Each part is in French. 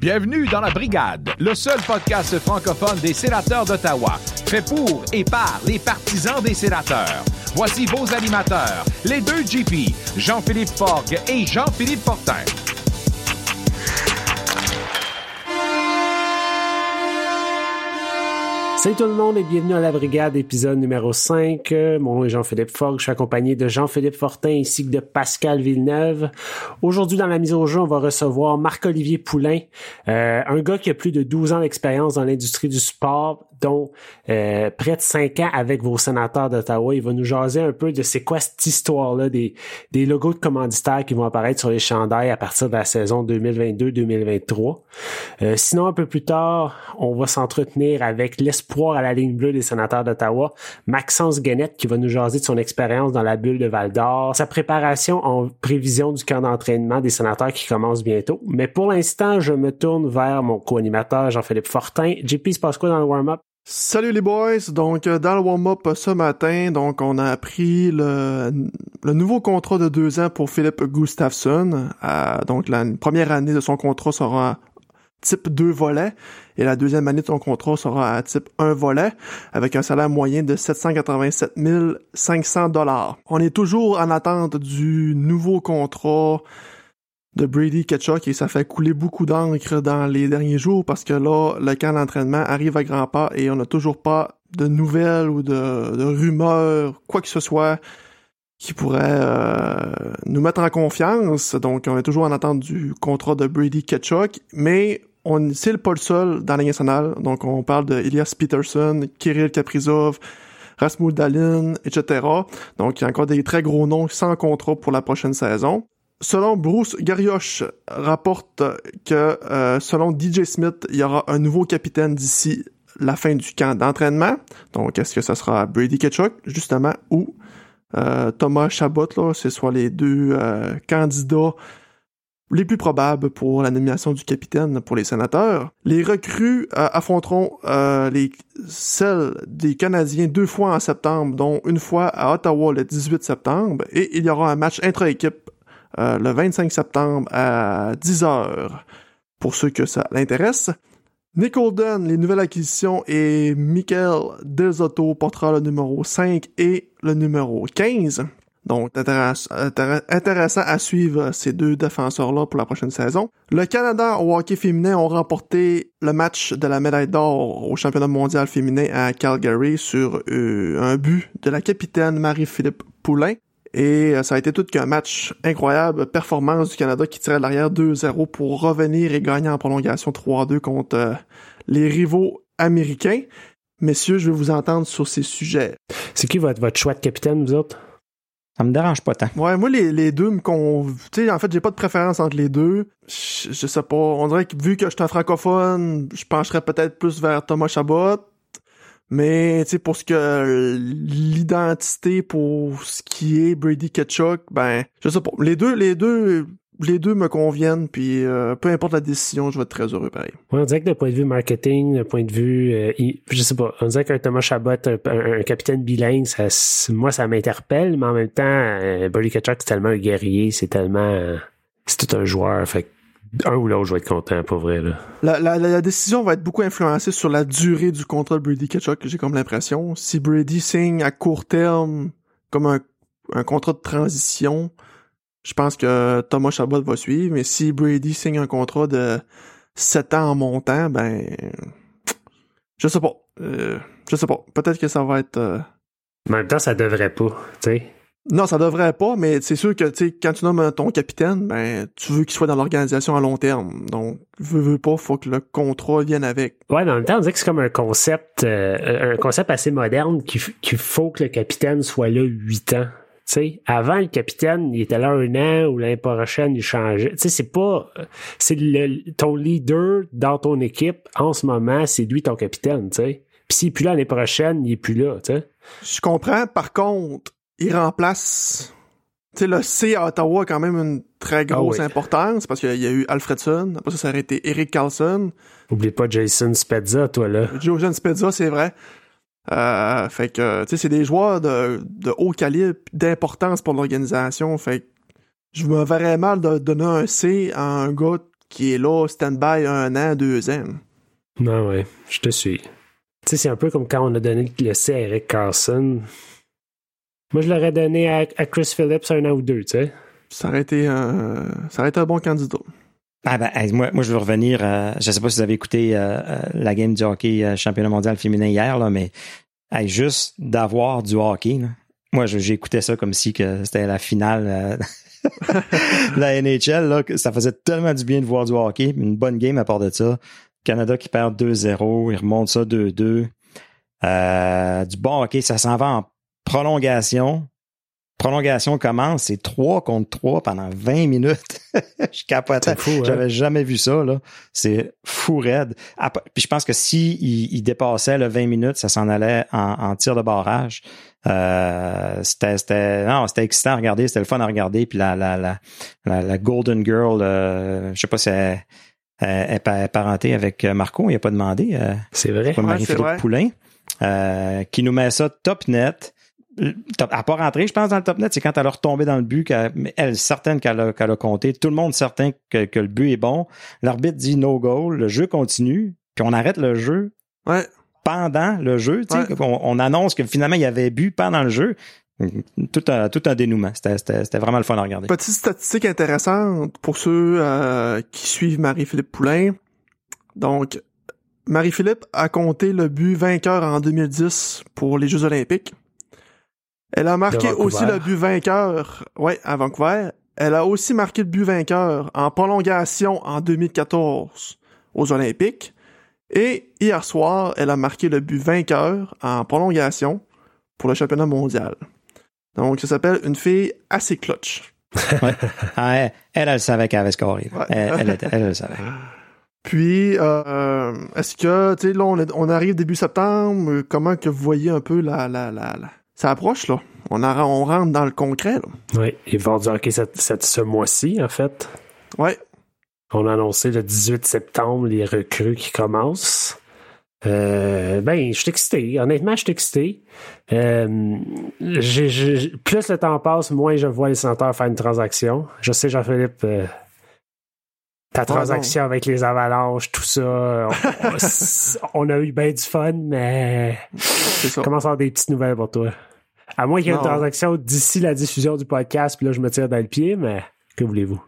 Bienvenue dans la Brigade, le seul podcast francophone des sénateurs d'Ottawa, fait pour et par les partisans des sénateurs. Voici vos animateurs, les deux GP, Jean-Philippe Forgue et Jean-Philippe Fortin. Salut tout le monde et bienvenue à la Brigade, épisode numéro 5. Mon nom est Jean-Philippe Fogg, je suis accompagné de Jean-Philippe Fortin ainsi que de Pascal Villeneuve. Aujourd'hui, dans la mise au jeu, on va recevoir Marc-Olivier Poulain, euh, un gars qui a plus de 12 ans d'expérience dans l'industrie du sport, dont euh, près de 5 ans avec vos sénateurs d'Ottawa. Il va nous jaser un peu de c'est quoi cette histoire-là des, des logos de commanditaires qui vont apparaître sur les chandails à partir de la saison 2022-2023. Euh, sinon, un peu plus tard, on va s'entretenir avec l'espoir à la ligne bleue des sénateurs d'Ottawa, Maxence Guenette, qui va nous jaser de son expérience dans la bulle de Val d'Or, sa préparation en prévision du camp d'entraînement des sénateurs qui commence bientôt. Mais pour l'instant, je me tourne vers mon co-animateur Jean-Philippe Fortin. JP, se passe quoi dans le warm-up? Salut les boys, donc euh, dans le warm-up ce matin, donc on a appris le, nouveau contrat de deux ans pour Philippe Gustafsson. Euh, donc la première année de son contrat sera type 2 volets et la deuxième année de son contrat sera à type 1 volet avec un salaire moyen de 787 500 dollars. On est toujours en attente du nouveau contrat de Brady Ketchuk et ça fait couler beaucoup d'encre dans les derniers jours parce que là, le camp d'entraînement arrive à grands pas et on n'a toujours pas de nouvelles ou de, rumeurs, quoi que ce soit qui pourrait euh, nous mettre en confiance. Donc, on est toujours en attente du contrat de Brady Ketchuk, mais on c'est pas le seul dans la nationale. Donc, on parle de Elias Peterson, Kirill Kaprizov, Rasmus Dalin, etc. Donc, il y a encore des très gros noms sans contrat pour la prochaine saison. Selon Bruce Garioche, rapporte que euh, selon DJ Smith, il y aura un nouveau capitaine d'ici la fin du camp d'entraînement. Donc, est-ce que ça sera Brady Ketchuk, justement, ou euh, Thomas Chabot, là, ce soit les deux euh, candidats les plus probables pour la nomination du capitaine pour les sénateurs. Les recrues affronteront les celles des Canadiens deux fois en septembre, dont une fois à Ottawa le 18 septembre, et il y aura un match intra-équipe euh, le 25 septembre à 10h pour ceux que ça l'intéresse. Nick Holden, les nouvelles acquisitions, et Michael Delzotto portera le numéro 5 et le numéro 15. Donc, intéressant à suivre ces deux défenseurs-là pour la prochaine saison. Le Canada au hockey féminin ont remporté le match de la médaille d'or au championnat mondial féminin à Calgary sur euh, un but de la capitaine Marie-Philippe Poulain. Et euh, ça a été tout qu'un match incroyable, performance du Canada qui tirait l'arrière 2-0 pour revenir et gagner en prolongation 3-2 contre euh, les rivaux américains. Messieurs, je vais vous entendre sur ces sujets. C'est qui votre, votre choix de capitaine, vous autres? Ça me dérange pas tant. Ouais, moi, les, les deux me con... Tu sais, en fait, j'ai pas de préférence entre les deux. Je, je sais pas. On dirait que vu que je suis un francophone, je pencherais peut-être plus vers Thomas Chabot. Mais tu sais pour ce que l'identité pour ce qui est Brady Ketchuk, ben je sais pas. Les deux les deux les deux me conviennent puis euh, peu importe la décision, je vais être très heureux pareil. Ouais, on dirait que d'un point de vue marketing, d'un point de vue euh, je sais pas, on dirait qu'un Thomas Chabot, un, capitaine bilingue, ça moi ça m'interpelle, mais en même temps euh, Brady Ketchuk c'est tellement un guerrier, c'est tellement c'est tout un joueur, fait un ou l'autre, je vais être content, pour vrai. Là. La, la, la, décision va être beaucoup influencée sur la durée du contrat de Brady Ketchuk, j'ai comme l'impression. Si Brady signe à court terme comme un, un contrat de transition, je pense que Thomas Chabot va suivre. Mais si Brady signe un contrat de 7 ans en montant, ben... Je sais pas. Euh, je sais pas. Peut-être que ça va être... Euh... En même temps, ça devrait pas, tu sais. Non, ça devrait pas, mais c'est sûr que tu quand tu nommes ton capitaine, ben tu veux qu'il soit dans l'organisation à long terme. Donc, veux, veux pas, faut que le contrat vienne avec. Ouais, dans le temps, on dirait que c'est comme un concept euh, un concept assez moderne qu'il faut que le capitaine soit là huit ans. sais, avant, le capitaine, il était là un an ou l'année prochaine, il changeait. Tu sais, c'est pas. C'est le, ton leader dans ton équipe en ce moment, c'est lui ton capitaine, tu sais. Puis s'il est plus là l'année prochaine, il est plus là, tu sais. Je comprends. Par contre, il remplace. Tu sais, le C à Ottawa a quand même une très grosse ah oui. importance parce qu'il y a eu Alfredson. Après ça, ça aurait été Eric Carlson. Oublie pas Jason Spezza, toi, là. Jason Spezza, c'est vrai. Euh, fait que, tu sais, c'est des joueurs de, de haut calibre, d'importance pour l'organisation. Fait que je me verrais mal de donner un C à un gars qui est là, stand-by un an, deux ans. Non, ouais, je te suis. Tu sais, c'est un peu comme quand on a donné le C à Eric Carlson. Moi, je l'aurais donné à, Chris Phillips un an ou deux, tu sais. Ça aurait été un, ça aurait été un bon candidat. Ah ben, moi, moi, je veux revenir. Euh, je ne sais pas si vous avez écouté euh, euh, la game du hockey championnat mondial féminin hier, là, mais juste d'avoir du hockey. Moi, j'ai écouté ça comme si que c'était la finale de la NHL. Là, ça faisait tellement du bien de voir du hockey. Une bonne game à part de ça. Canada qui perd 2-0, il remonte ça 2-2. du bon hockey, ça s'en va en prolongation prolongation commence, c'est 3 contre 3 pendant 20 minutes. je capotais. Hein? J'avais jamais vu ça, là. C'est fou raide. Puis je pense que si il, dépassait le 20 minutes, ça s'en allait en, tir de barrage. Euh, c'était, non, c'était excitant à regarder, c'était le fun à regarder. Puis la, la, la, la, Golden Girl, euh, je sais pas si elle, est parentée avec Marco, il a pas demandé. Euh, c'est vrai. Marie-Philippe Poulain. Euh, qui nous met ça top net à pas rentrer, je pense, dans le top net, c'est quand elle a retombé dans le but, qu'elle, elle est certaine qu'elle a, a compté. Tout le monde est certain que, que, le but est bon. L'arbitre dit no goal, le jeu continue, puis on arrête le jeu ouais. pendant le jeu. On, on, annonce que finalement il y avait but pendant le jeu. Tout un, tout un dénouement. C'était vraiment le fun à regarder. Petite statistique intéressante pour ceux euh, qui suivent Marie-Philippe Poulain. Donc, Marie-Philippe a compté le but vainqueur en 2010 pour les Jeux olympiques. Elle a marqué aussi le but vainqueur, ouais, à Vancouver. Elle a aussi marqué le but vainqueur en prolongation en 2014 aux Olympiques. Et hier soir, elle a marqué le but vainqueur en prolongation pour le championnat mondial. Donc, ça s'appelle une fille assez clutch. Ah, elle, elle, savait qu'elle avait scoré. Elle, elle, elle, le savait. Puis, euh, est-ce que, tu sais, là, on, arrive début septembre, comment que vous voyez un peu la, la, la, la ça approche, là. On, on rentre dans le concret, là. Oui, il va du hockey cette, ce mois-ci, en fait. Oui. On a annoncé le 18 septembre les recrues qui commencent. Euh, ben, je suis excité. Honnêtement, je suis excité. Euh, plus le temps passe, moins je vois les sénateurs faire une transaction. Je sais, Jean-Philippe, euh, ta transaction avec les avalanches, tout ça, on, a eu bien du fun, mais ça commence à avoir des petites nouvelles pour toi. À moins qu'il y ait une transaction d'ici la diffusion du podcast, puis là, je me tire dans le pied, mais que voulez-vous?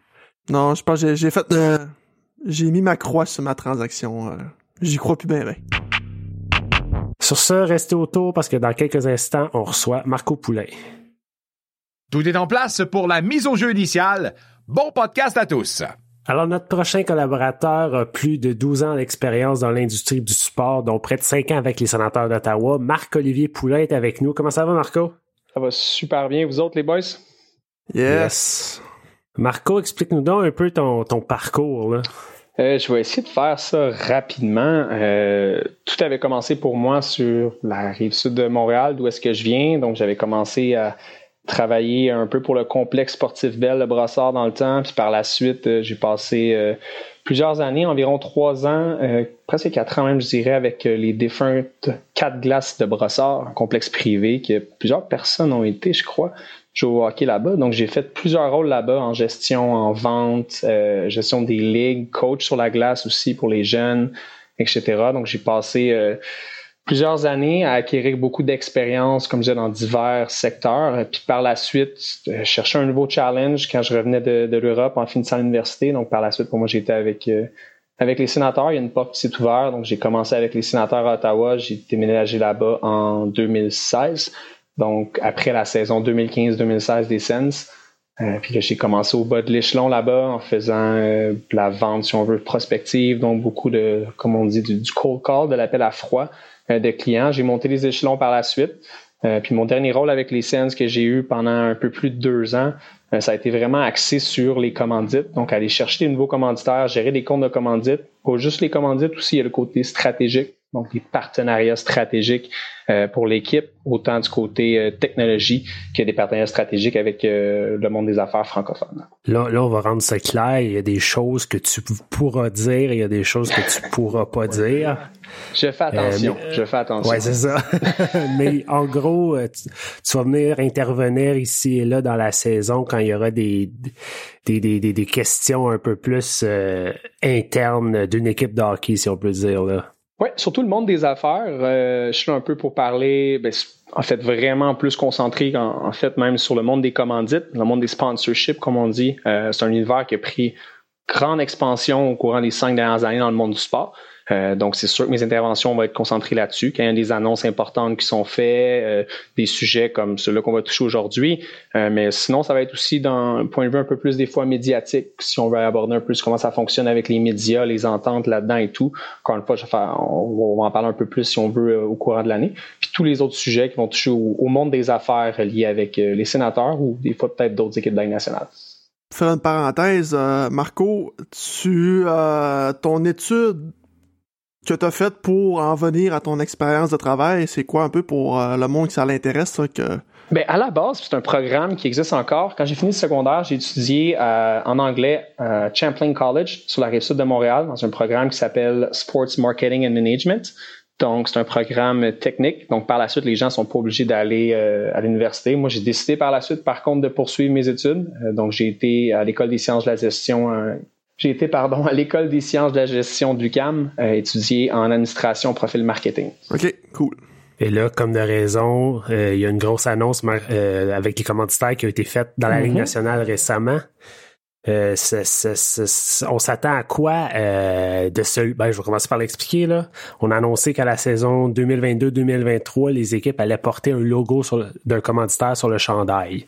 Non, je pense que j'ai fait. Euh, j'ai mis ma croix sur ma transaction. Euh, j'y crois plus bien, Sur ce, restez autour parce que dans quelques instants, on reçoit Marco Poulain. Tout est en place pour la mise au jeu initiale. Bon podcast à tous! Alors, notre prochain collaborateur a plus de 12 ans d'expérience dans l'industrie du sport, dont près de 5 ans avec les sénateurs d'Ottawa. Marc-Olivier Poulain est avec nous. Comment ça va, Marco? Ça va super bien. Vous autres, les boys? Yes. Marco, explique-nous donc un peu ton, parcours. Euh, je vais essayer de faire ça rapidement. Euh, tout avait commencé pour moi sur la rive sud de Montréal, d'où est-ce que je viens. Donc, j'avais commencé à travaillé un peu pour le complexe sportif Bell de Brossard dans le temps. Puis par la suite, euh, j'ai passé euh, plusieurs années, environ trois ans, euh, presque quatre ans même, je dirais, avec les défuntes quatre glaces de Brossard, un complexe privé que plusieurs personnes ont été, je crois, jouer au hockey là-bas. Donc j'ai fait plusieurs rôles là-bas en gestion, en vente, gestion des ligues, coach sur la glace aussi pour les jeunes, etc. Donc j'ai passé plusieurs années à acquérir beaucoup d'expérience, comme je disais, dans divers secteurs. Puis par la suite, je cherchais un nouveau challenge quand je revenais de, l'Europe en finissant l'université. Donc par la suite, pour moi, j'étais avec euh, avec les sénateurs. Il y a une porte qui s'est ouverte. Donc j'ai commencé avec les sénateurs à Ottawa. J'ai déménagé là-bas en 2016. Donc après la saison 2015-2016 des Sens. Euh, puis j'ai commencé au bas de l'échelon là-bas en faisant euh, la vente, si on veut, prospective, donc beaucoup de, comme on dit, du cold call, de l'appel à froid. Euh, de clients. J'ai monté les échelons par la suite. Euh, puis mon dernier rôle avec les Sens que j'ai eu pendant un peu plus de deux ans, euh, ça a été vraiment axé sur les commandites. Donc, aller chercher des nouveaux commanditaires, gérer des comptes de commandites. Pas juste les commandites, aussi, il y a le côté stratégique. Donc des partenariats stratégiques euh, pour l'équipe, autant du côté euh, technologie que des partenariats stratégiques avec euh, le monde des affaires francophones. Là, là, on va rendre ça clair. Il y a des choses que tu pourras dire, il y a des choses que tu pourras pas dire. Je fais attention. je fais attention. Ouais, c'est ça. mais en gros, tu, vas venir intervenir ici et là dans la saison quand il y aura des des, des, des, questions un peu plus internes d'une équipe de hockey, si on peut dire là. Oui, surtout le monde des affaires. Euh, je suis un peu pour parler, ben, en fait, vraiment plus concentré, en, fait, même sur le monde des commandites, le monde des sponsorships, comme on dit. Euh, c'est un univers qui a pris grande expansion au courant des cinq dernières années dans le monde du sport. Euh, donc, c'est sûr que mes interventions vont être concentrées là-dessus. Quand y a des annonces importantes qui sont faites, euh, des sujets comme ceux-là qu'on va toucher aujourd'hui. Euh, mais sinon, ça va être aussi d'un point de vue un peu plus des fois médiatique, si on veut aborder un peu comment ça fonctionne avec les médias, les ententes là-dedans et tout. Encore une fois, on, va en parler un peu plus si on veut au courant de l'année. Puis tous les autres sujets qui vont toucher au, monde des affaires liés avec les sénateurs ou des fois peut-être d'autres équipes nationales. nationale faire une parenthèse, Marco, tu ton étude que tu as fait pour en venir à ton expérience de travail? C'est quoi un peu pour euh, le monde qui ça l'intéresse, que... Ben, à la base, c'est un programme qui existe encore. Quand j'ai fini le secondaire, j'ai étudié euh, en anglais à Champlain College sur la rive sud de Montréal dans un programme qui s'appelle Sports Marketing and Management. Donc, c'est un programme technique. Donc, par la suite, les gens sont pas obligés d'aller euh, à l'université. Moi, j'ai décidé par la suite, par contre, de poursuivre mes études. donc, j'ai été à l'école des sciences de la gestion j'ai été, pardon, à l'école des sciences de la gestion du CAM, euh, étudier en administration profil marketing. OK, cool. Et là, comme de raison, euh, il y a une grosse annonce euh, avec les commanditaires qui a été faite dans la Ligue mhm. nationale récemment. on s'attend à quoi de ce ben, je vais commencer par l'expliquer là. On a annoncé qu'à la saison 2022-2023, les équipes allaient porter un logo d'un commanditaire sur le chandail.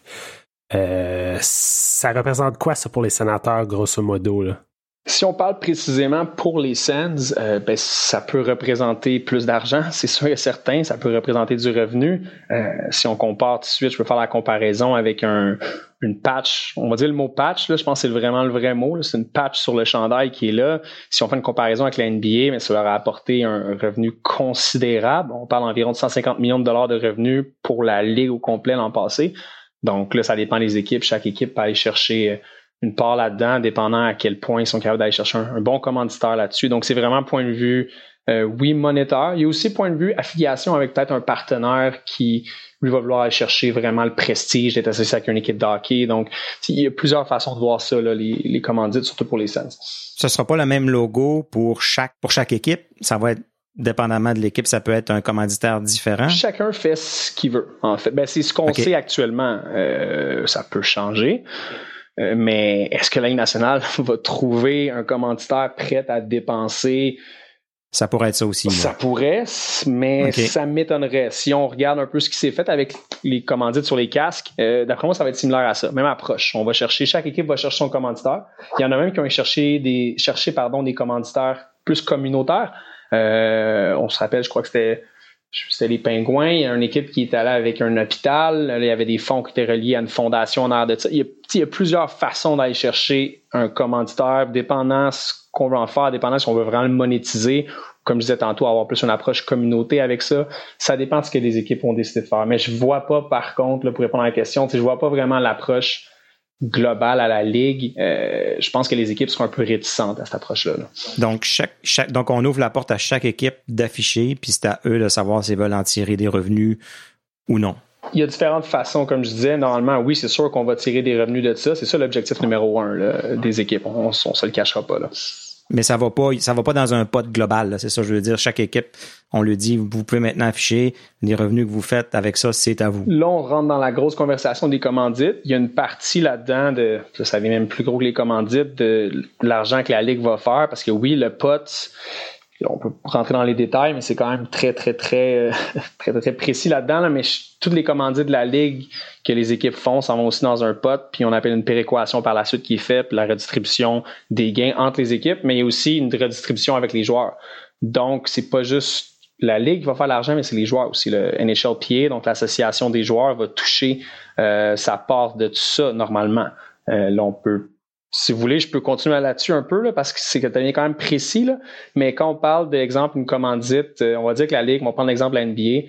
Euh, ça représente quoi ça pour les sénateurs, grosso modo? Là? Si on parle précisément pour les Sens, euh, ben, ça peut représenter plus d'argent, c'est sûr et certain, ça peut représenter du revenu. Euh, si on compare tout de suite, je peux faire la comparaison avec un, une patch, on va dire le mot patch, là, je pense que c'est vraiment le vrai mot, c'est une patch sur le chandail qui est là. Si on fait une comparaison avec la NBA, mais ça leur a apporté un revenu considérable. On parle environ de 150 millions de dollars de revenus pour la ligue au complet l'an passé. Donc là, ça dépend des équipes. Chaque équipe peut aller chercher euh, une part là-dedans, dépendant à quel point ils sont capables d'aller chercher un, bon commanditaire là-dessus. Donc, c'est vraiment point de vue, euh, oui, monétaire. Il y a aussi point de vue affiliation avec peut-être un partenaire qui, lui, va vouloir aller chercher vraiment le prestige d'être associé avec une équipe de hockey. Donc, il y a plusieurs façons de voir ça, là, les, les commandites, surtout pour les Sens. Ce sera pas le même logo pour chaque, pour chaque équipe. Ça va être dépendamment de l'équipe, ça peut être un commanditaire différent? Chacun fait ce qu'il veut, en fait. Ben, c'est ce qu'on sait actuellement. Euh, ça peut changer. Euh, mais est-ce que la Ligue nationale va trouver un commanditaire prêt à dépenser? Ça pourrait être ça aussi. Ça pourrait, mais ça m'étonnerait. Si on regarde un peu ce qui s'est fait avec les commandites sur les casques, euh, d'après moi, ça va être similaire à ça. Même approche. On va chercher, chaque équipe va chercher son commanditaire. Il y en a même qui ont cherché des, cherché, pardon, des commanditaires plus communautaires. Euh, on se rappelle, je crois que c'était c'était les Pingouins. Il y a une équipe qui est allée avec un hôpital. il y avait des fonds qui étaient reliés à une fondation en air de ça. Il y a, plusieurs façons d'aller chercher un commanditaire, dépendant ce qu'on veut en faire, dépendant si on veut vraiment le monétiser. Comme je disais tantôt, avoir plus une approche communauté avec ça. Ça dépend de ce que les équipes ont décidé de faire. Mais je vois pas, par contre, pour répondre à la question, je vois pas vraiment l'approche global à la ligue, euh, je pense que les équipes seront un peu réticentes à cette approche-là. Donc chaque, chaque, donc on ouvre la porte à chaque équipe d'afficher, puis c'est à eux de savoir s'ils veulent en tirer des revenus ou non. Il y a différentes façons, comme je disais. Normalement, oui, c'est sûr qu'on va tirer des revenus de ça. C'est ça l'objectif numéro un des équipes. On, on se le cachera pas là mais ça va pas, ça va pas dans un pot global. C'est ça, je veux dire. Chaque équipe, on le dit, vous pouvez maintenant afficher les revenus que vous faites avec ça, c'est à vous. Là, on rentre dans la grosse conversation des commandites. Il y a une partie là-dedans de, ça devient même plus gros que les commandites, de l'argent que la ligue va faire, parce que oui, le pot, on peut rentrer dans les détails, mais c'est quand même très, très, très, très, très, précis là-dedans. Mais toutes les commandites de la Ligue que les équipes font s'en vont aussi dans un pot, puis on appelle une péréquation par la suite qui est faite, puis la redistribution des gains entre les équipes, mais il y a aussi une redistribution avec les joueurs. Donc, c'est pas juste la Ligue qui va faire l'argent, mais c'est les joueurs aussi. Le NHLPA, donc l'association des joueurs, va toucher euh, sa part de tout ça normalement. Euh, là, on peut si vous voulez, je peux continuer là-dessus un peu, là, parce que c'est que tu quand même précis. Là. Mais quand on parle d'exemple, une commandite, euh, on va dire que la Ligue, on va prendre l'exemple de la NBA,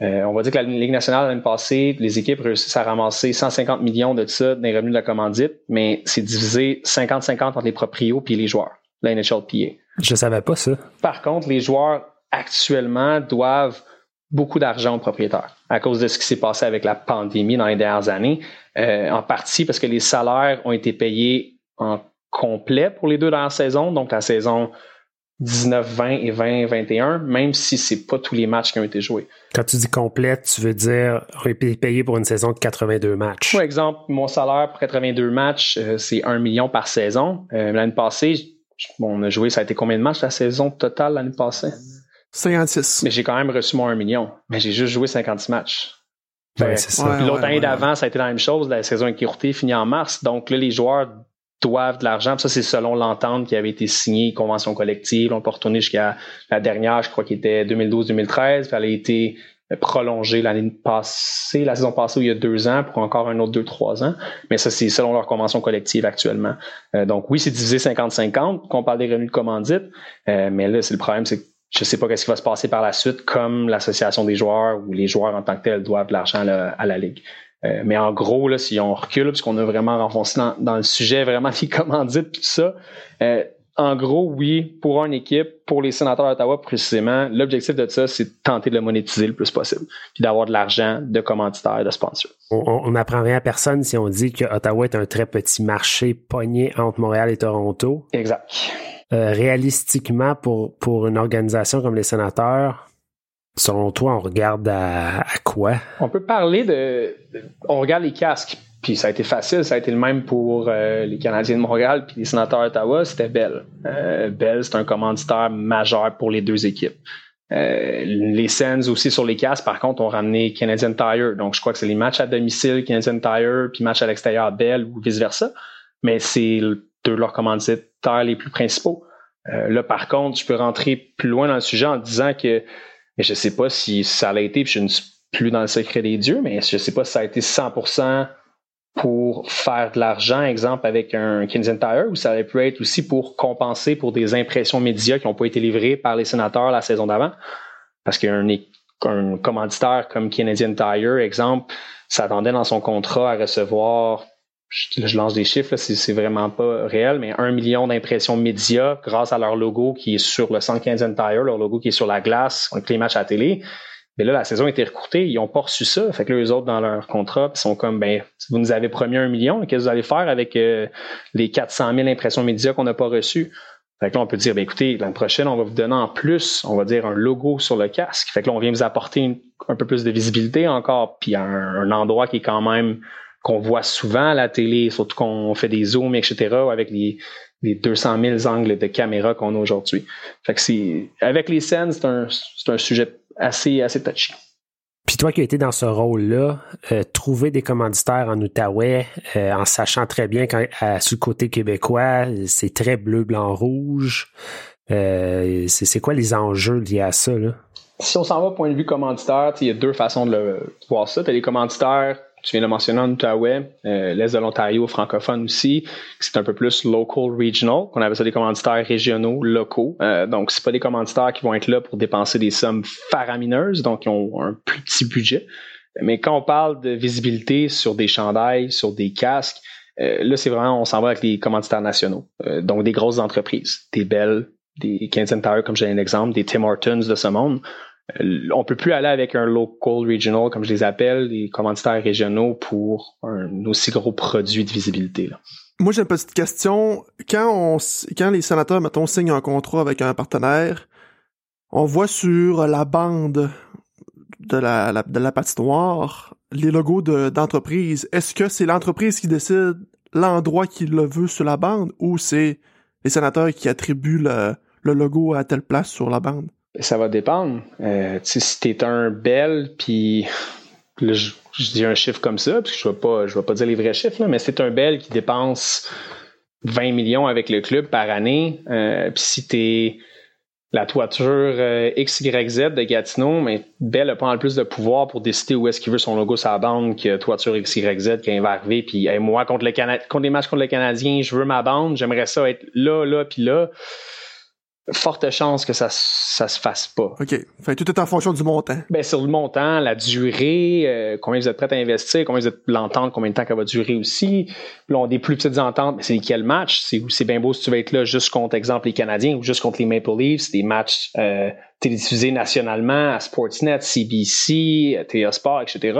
euh, on va dire que la Ligue nationale, l'année passée, les équipes réussissent à ramasser 150 millions de ça des revenus de la commandite, mais c'est divisé 50-50 entre les proprios et les joueurs, la NHLPA. Je savais pas ça. Par contre, les joueurs actuellement doivent beaucoup d'argent aux propriétaires à cause de ce qui s'est passé avec la pandémie dans les dernières années, euh, en partie parce que les salaires ont été payés en complet pour les deux dernières saisons, donc la saison 19-20 et 20-21, même si c'est pas tous les matchs qui ont été joués. Quand tu dis complète, tu veux dire payé pour une saison de 82 matchs. Par exemple, mon salaire pour 82 matchs, euh, c'est 1 million par saison. Euh, l'année passée, on a joué, ça a été combien de matchs la saison totale l'année passée? 56. Mais j'ai quand même reçu mon 1 million. Mais j'ai juste joué 56 matchs. Ouais, c'est ça. L'autre année d'avant, ça a été la même chose. La saison est courtée, finie en mars. Donc là, les joueurs doivent de l'argent. Ça, c'est selon l'entente qui avait été signée, convention collective. On peut retourner jusqu'à la dernière, je crois qu'il était 2012-2013. Puis elle a été prolongée l'année passée, la saison passée, il y a deux ans, pour encore un autre deux, trois ans. Mais ça, c'est selon leur convention collective actuellement. Euh, donc oui, c'est divisé 50-50, qu'on parle des revenus de commandite. Euh, mais là, c'est le problème, c'est que je sais pas qu'est-ce qui va se passer par la suite, comme l'association des joueurs ou les joueurs en tant que tels doivent de l'argent à la Ligue. Euh, mais en gros, là, si on recule, puisqu'on a vraiment renfoncé dans, le sujet, vraiment les commandites tout ça, euh, en gros, oui, pour une équipe, pour les sénateurs d'Ottawa précisément, l'objectif de ça, c'est de tenter de le monétiser le plus possible, puis d'avoir de l'argent de commanditaires, de sponsors. On n'apprend rien à personne si on dit que Ottawa est un très petit marché pogné entre Montréal et Toronto. Exact. Euh, réalistiquement, pour, pour une organisation comme les sénateurs, Selon toi, on regarde à, quoi? On peut parler de, On regarde les casques. Puis ça a été facile, ça a été le même pour euh, les Canadiens de Montréal puis les sénateurs d'Ottawa, c'était Bell. Euh, Bell, c'est un commanditaire majeur pour les deux équipes. Euh, les Sens aussi sur les casques, par contre, ont ramené Canadian Tire. Donc, je crois que c'est les matchs à domicile Canadian Tire, puis matchs à l'extérieur Bell ou vice-versa. Mais c'est de leurs commanditaires les plus principaux. là, par contre, je peux rentrer plus loin dans le sujet en disant que je sais pas si ça l'a été, puis je ne suis plus dans le secret des dieux, mais je sais pas si ça a été 100% pour faire de l'argent, exemple avec un Canadian Tire, ou ça aurait pu être aussi pour compenser pour des impressions médias qui n'ont pas été livrées par les sénateurs la saison d'avant. Parce qu'un un commanditaire comme Canadian Tire, exemple, s'attendait dans son contrat à recevoir je, lance des chiffres, c'est vraiment pas réel, mais un million d'impressions médias grâce à leur logo qui est sur le 115 Tire, leur logo qui est sur la glace, avec les matchs à la télé. Mais là, la saison a été recourtée, ils ont pas reçu ça. Fait que là, eux autres, dans leur contrat, ils sont comme, ben, vous nous avez promis un million, qu'est-ce que vous allez faire avec euh, les 400 000 impressions médias qu'on n'a pas reçues? Fait que là, on peut dire, ben, écoutez, l'année prochaine, on va vous donner en plus, on va dire un logo sur le casque. Fait que là, on vient vous apporter un peu plus de visibilité encore, puis un, un endroit qui est quand même qu'on voit souvent à la télé, surtout qu'on fait des zooms, etc., avec les, les 200 000 angles de caméra qu'on a aujourd'hui. Fait que c'est, avec les scènes, c'est un, c'est un sujet assez, assez touchy. Puis toi qui as été dans ce rôle-là, euh, trouver des commanditaires en Outaouais, euh, en sachant très bien qu'à sur le côté québécois, c'est très bleu, blanc, rouge. Euh, c'est, quoi les enjeux liés à ça? Là? Si on s'en va point de vue commanditaire, il y a deux façons de le voir ça. Tu as les commanditaires tu viens de mentionner en Outaouais, euh, l'Est de l'Ontario francophone aussi, c'est un peu plus local regional, qu'on appelle ça des commanditaires régionaux, locaux. Euh, donc, c'est pas des commanditaires qui vont être là pour dépenser des sommes faramineuses, donc ils ont un petit budget. Mais quand on parle de visibilité sur des chandails, sur des casques, euh, là, c'est vraiment, on s'en va avec les commanditaires nationaux. Euh, donc, des grosses entreprises, des belles, des Canadian Tire, comme j'ai un exemple, des Tim Hortons de ce monde. Euh, on peut plus aller avec un local regional, comme je les appelle, des commanditaires régionaux pour un aussi gros produit de visibilité. Moi, j'ai une petite question. Quand les sénateurs, mettons, signent un contrat avec un partenaire, on voit sur la bande de la, de la patinoire les logos d'entreprise. Est-ce que c'est l'entreprise qui décide l'endroit qu'il le veut sur la bande ou c'est les sénateurs qui attribuent le logo à telle place sur la bande? Ça va dépendre. Euh, si tu es un bel, puis je, dis un chiffre comme ça, parce je ne vais, pas, je pas dire les vrais chiffres, là, mais c'est un bel qui dépense 20 millions avec le club par année, euh, puis si tu es la toiture euh, XYZ de Gatineau, mais Bell a pas le plus de pouvoir pour décider où est-ce qu'il veut son logo la bande que toiture XYZ il va arriver. Puis moi, contre, le contre les matchs contre le Canadien, je veux ma bande, j'aimerais ça être là, là, puis là forte chance que ça, ça se fasse pas. OK. Fait tout est en fonction du montant. Ben, sur le montant, la durée, euh, combien vous êtes prêt à investir, combien vous êtes l'entente, combien de temps qu'elle va durer aussi. Là, on a des plus petites ententes, mais c'est quel match? C'est, c'est bien beau si tu veux être là juste contre, exemple, les Canadiens ou juste contre les Maple Leafs, des matchs euh, télévisés nationalement à Sportsnet, CBC, TA Sport, etc.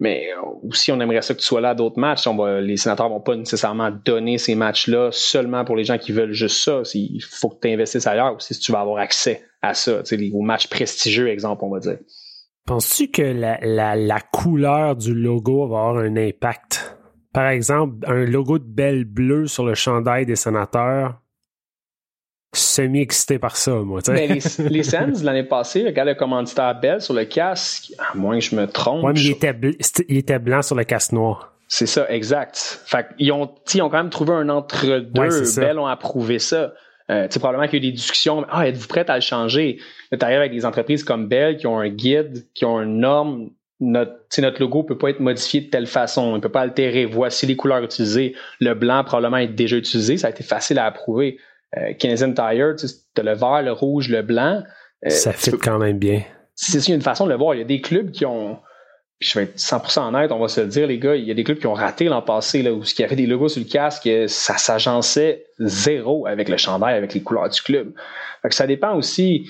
Mais aussi, on aimerait ça que tu sois là à d'autres matchs. On va, les sénateurs vont pas nécessairement donner ces matchs-là seulement pour les gens qui veulent juste ça. Il faut que tu investisses ailleurs aussi si tu vas avoir accès à ça, aux matchs prestigieux, exemple, on va dire. Penses-tu que la, la, la couleur du logo va avoir un impact? Par exemple, un logo de belle bleue sur le chandail des sénateurs, semi-excité par ça, moi. Ben, les, les Sands, l'année passée, regarde le commanditaire Bell sur le casque, à moins que je me trompe. Mais il était, il était blanc sur le casque noir. C'est ça, exact. Fait ils ont, ils ont quand même trouvé un entre-deux. Ouais, Bell ont approuvé ça. Euh, probablement qu'il y a eu des discussions. Ah, êtes-vous prête à le changer? Tu arrives avec des entreprises comme Bell qui ont un guide, qui ont une norme. Notre, notre logo peut pas être modifié de telle façon. Il peut pas altérer. Voici les couleurs utilisées. Le blanc probablement est déjà utilisé. Ça a été facile à approuver. Euh, Canadian Tire, tu as le vert, le rouge, le blanc. Euh, ça fit quand même bien. C'est une façon de le voir. Il y a des clubs qui ont. Puis je vais être 100% honnête, on va se le dire, les gars, il y a des clubs qui ont raté l'an passé, là, où il y avait des logos sur le casque, ça s'agençait zéro avec le chandail, avec les couleurs du club. Fait que ça dépend aussi.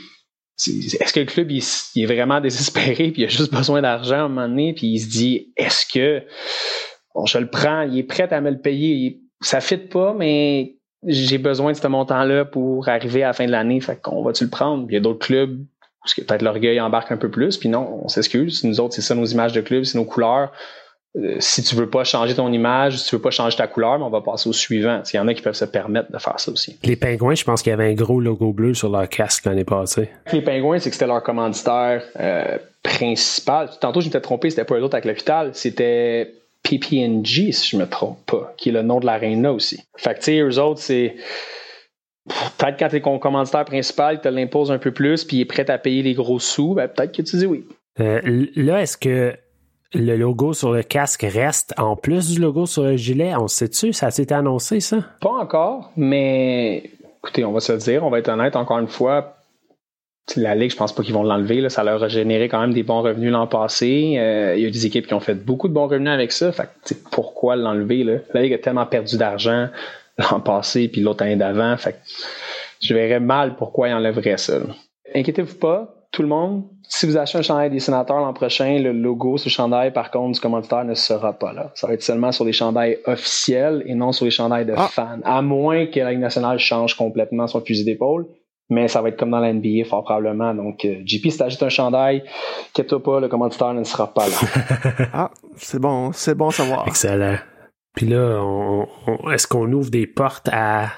Est-ce que le club il, est vraiment désespéré puis il a juste besoin d'argent à un moment donné puis il se dit est-ce que bon, je le prends, il est prêt à me le payer, ça fit pas mais j'ai besoin de ce montant-là pour arriver à la fin de l'année, fait qu'on va-tu le prendre? Il y a d'autres clubs parce que peut-être l'orgueil embarque un peu plus, puis non, on s'excuse. Nous autres, c'est ça nos images de club, c'est nos couleurs. Euh, si tu veux pas changer ton image, si tu veux pas changer ta couleur, on va passer au suivant. Il y en a qui peuvent se permettre de faire ça aussi. Les pingouins, je pense qu'il y avait un gros logo bleu sur leur casque l'année passée. Les pingouins, c'est que c'était leur commanditaire euh, principal. Tantôt, je m'étais trompé, c'était pas eux autres avec l'hôpital, c'était PPNG, si je me trompe pas, qui est le nom de l'aréna aussi. Fait que, tu sais, eux autres, c'est. Peut-être quand t'es commanditaire principal, tu te l'imposes un peu plus, puis il est prêt à payer les gros sous, ben peut-être que tu dis oui. Euh, là, est-ce que le logo sur le casque reste en plus du logo sur le gilet? On sait-tu? Ça s'est annoncé, ça? Pas encore, mais écoutez, on va se le dire, on va être honnête encore une fois la Ligue, je pense pas qu'ils vont l'enlever. Ça leur a généré quand même des bons revenus l'an passé. Euh, il y a des équipes qui ont fait beaucoup de bons revenus avec ça. Fait pourquoi l'enlever? Là? La Ligue a tellement perdu d'argent l'an passé puis l'autre année d'avant. Fait je verrais mal pourquoi ils enlèveraient ça. Inquiétez-vous pas, tout le monde. Si vous achetez un chandail des sénateurs l'an prochain, le logo sur le chandail, par contre, du commanditaire ne sera pas là. Ça va être seulement sur les chandails officiels et non sur les chandails de ah. fans. À moins que la Ligue nationale change complètement son fusil d'épaule mais ça va être comme dans la NBA, fort probablement. Donc, euh, JP, si t'ajoutes un chandail, quitte-toi pas, le commanditaire ne sera pas là. ah, c'est bon, c'est bon à savoir. Excellent. Puis là, est-ce qu'on ouvre des portes à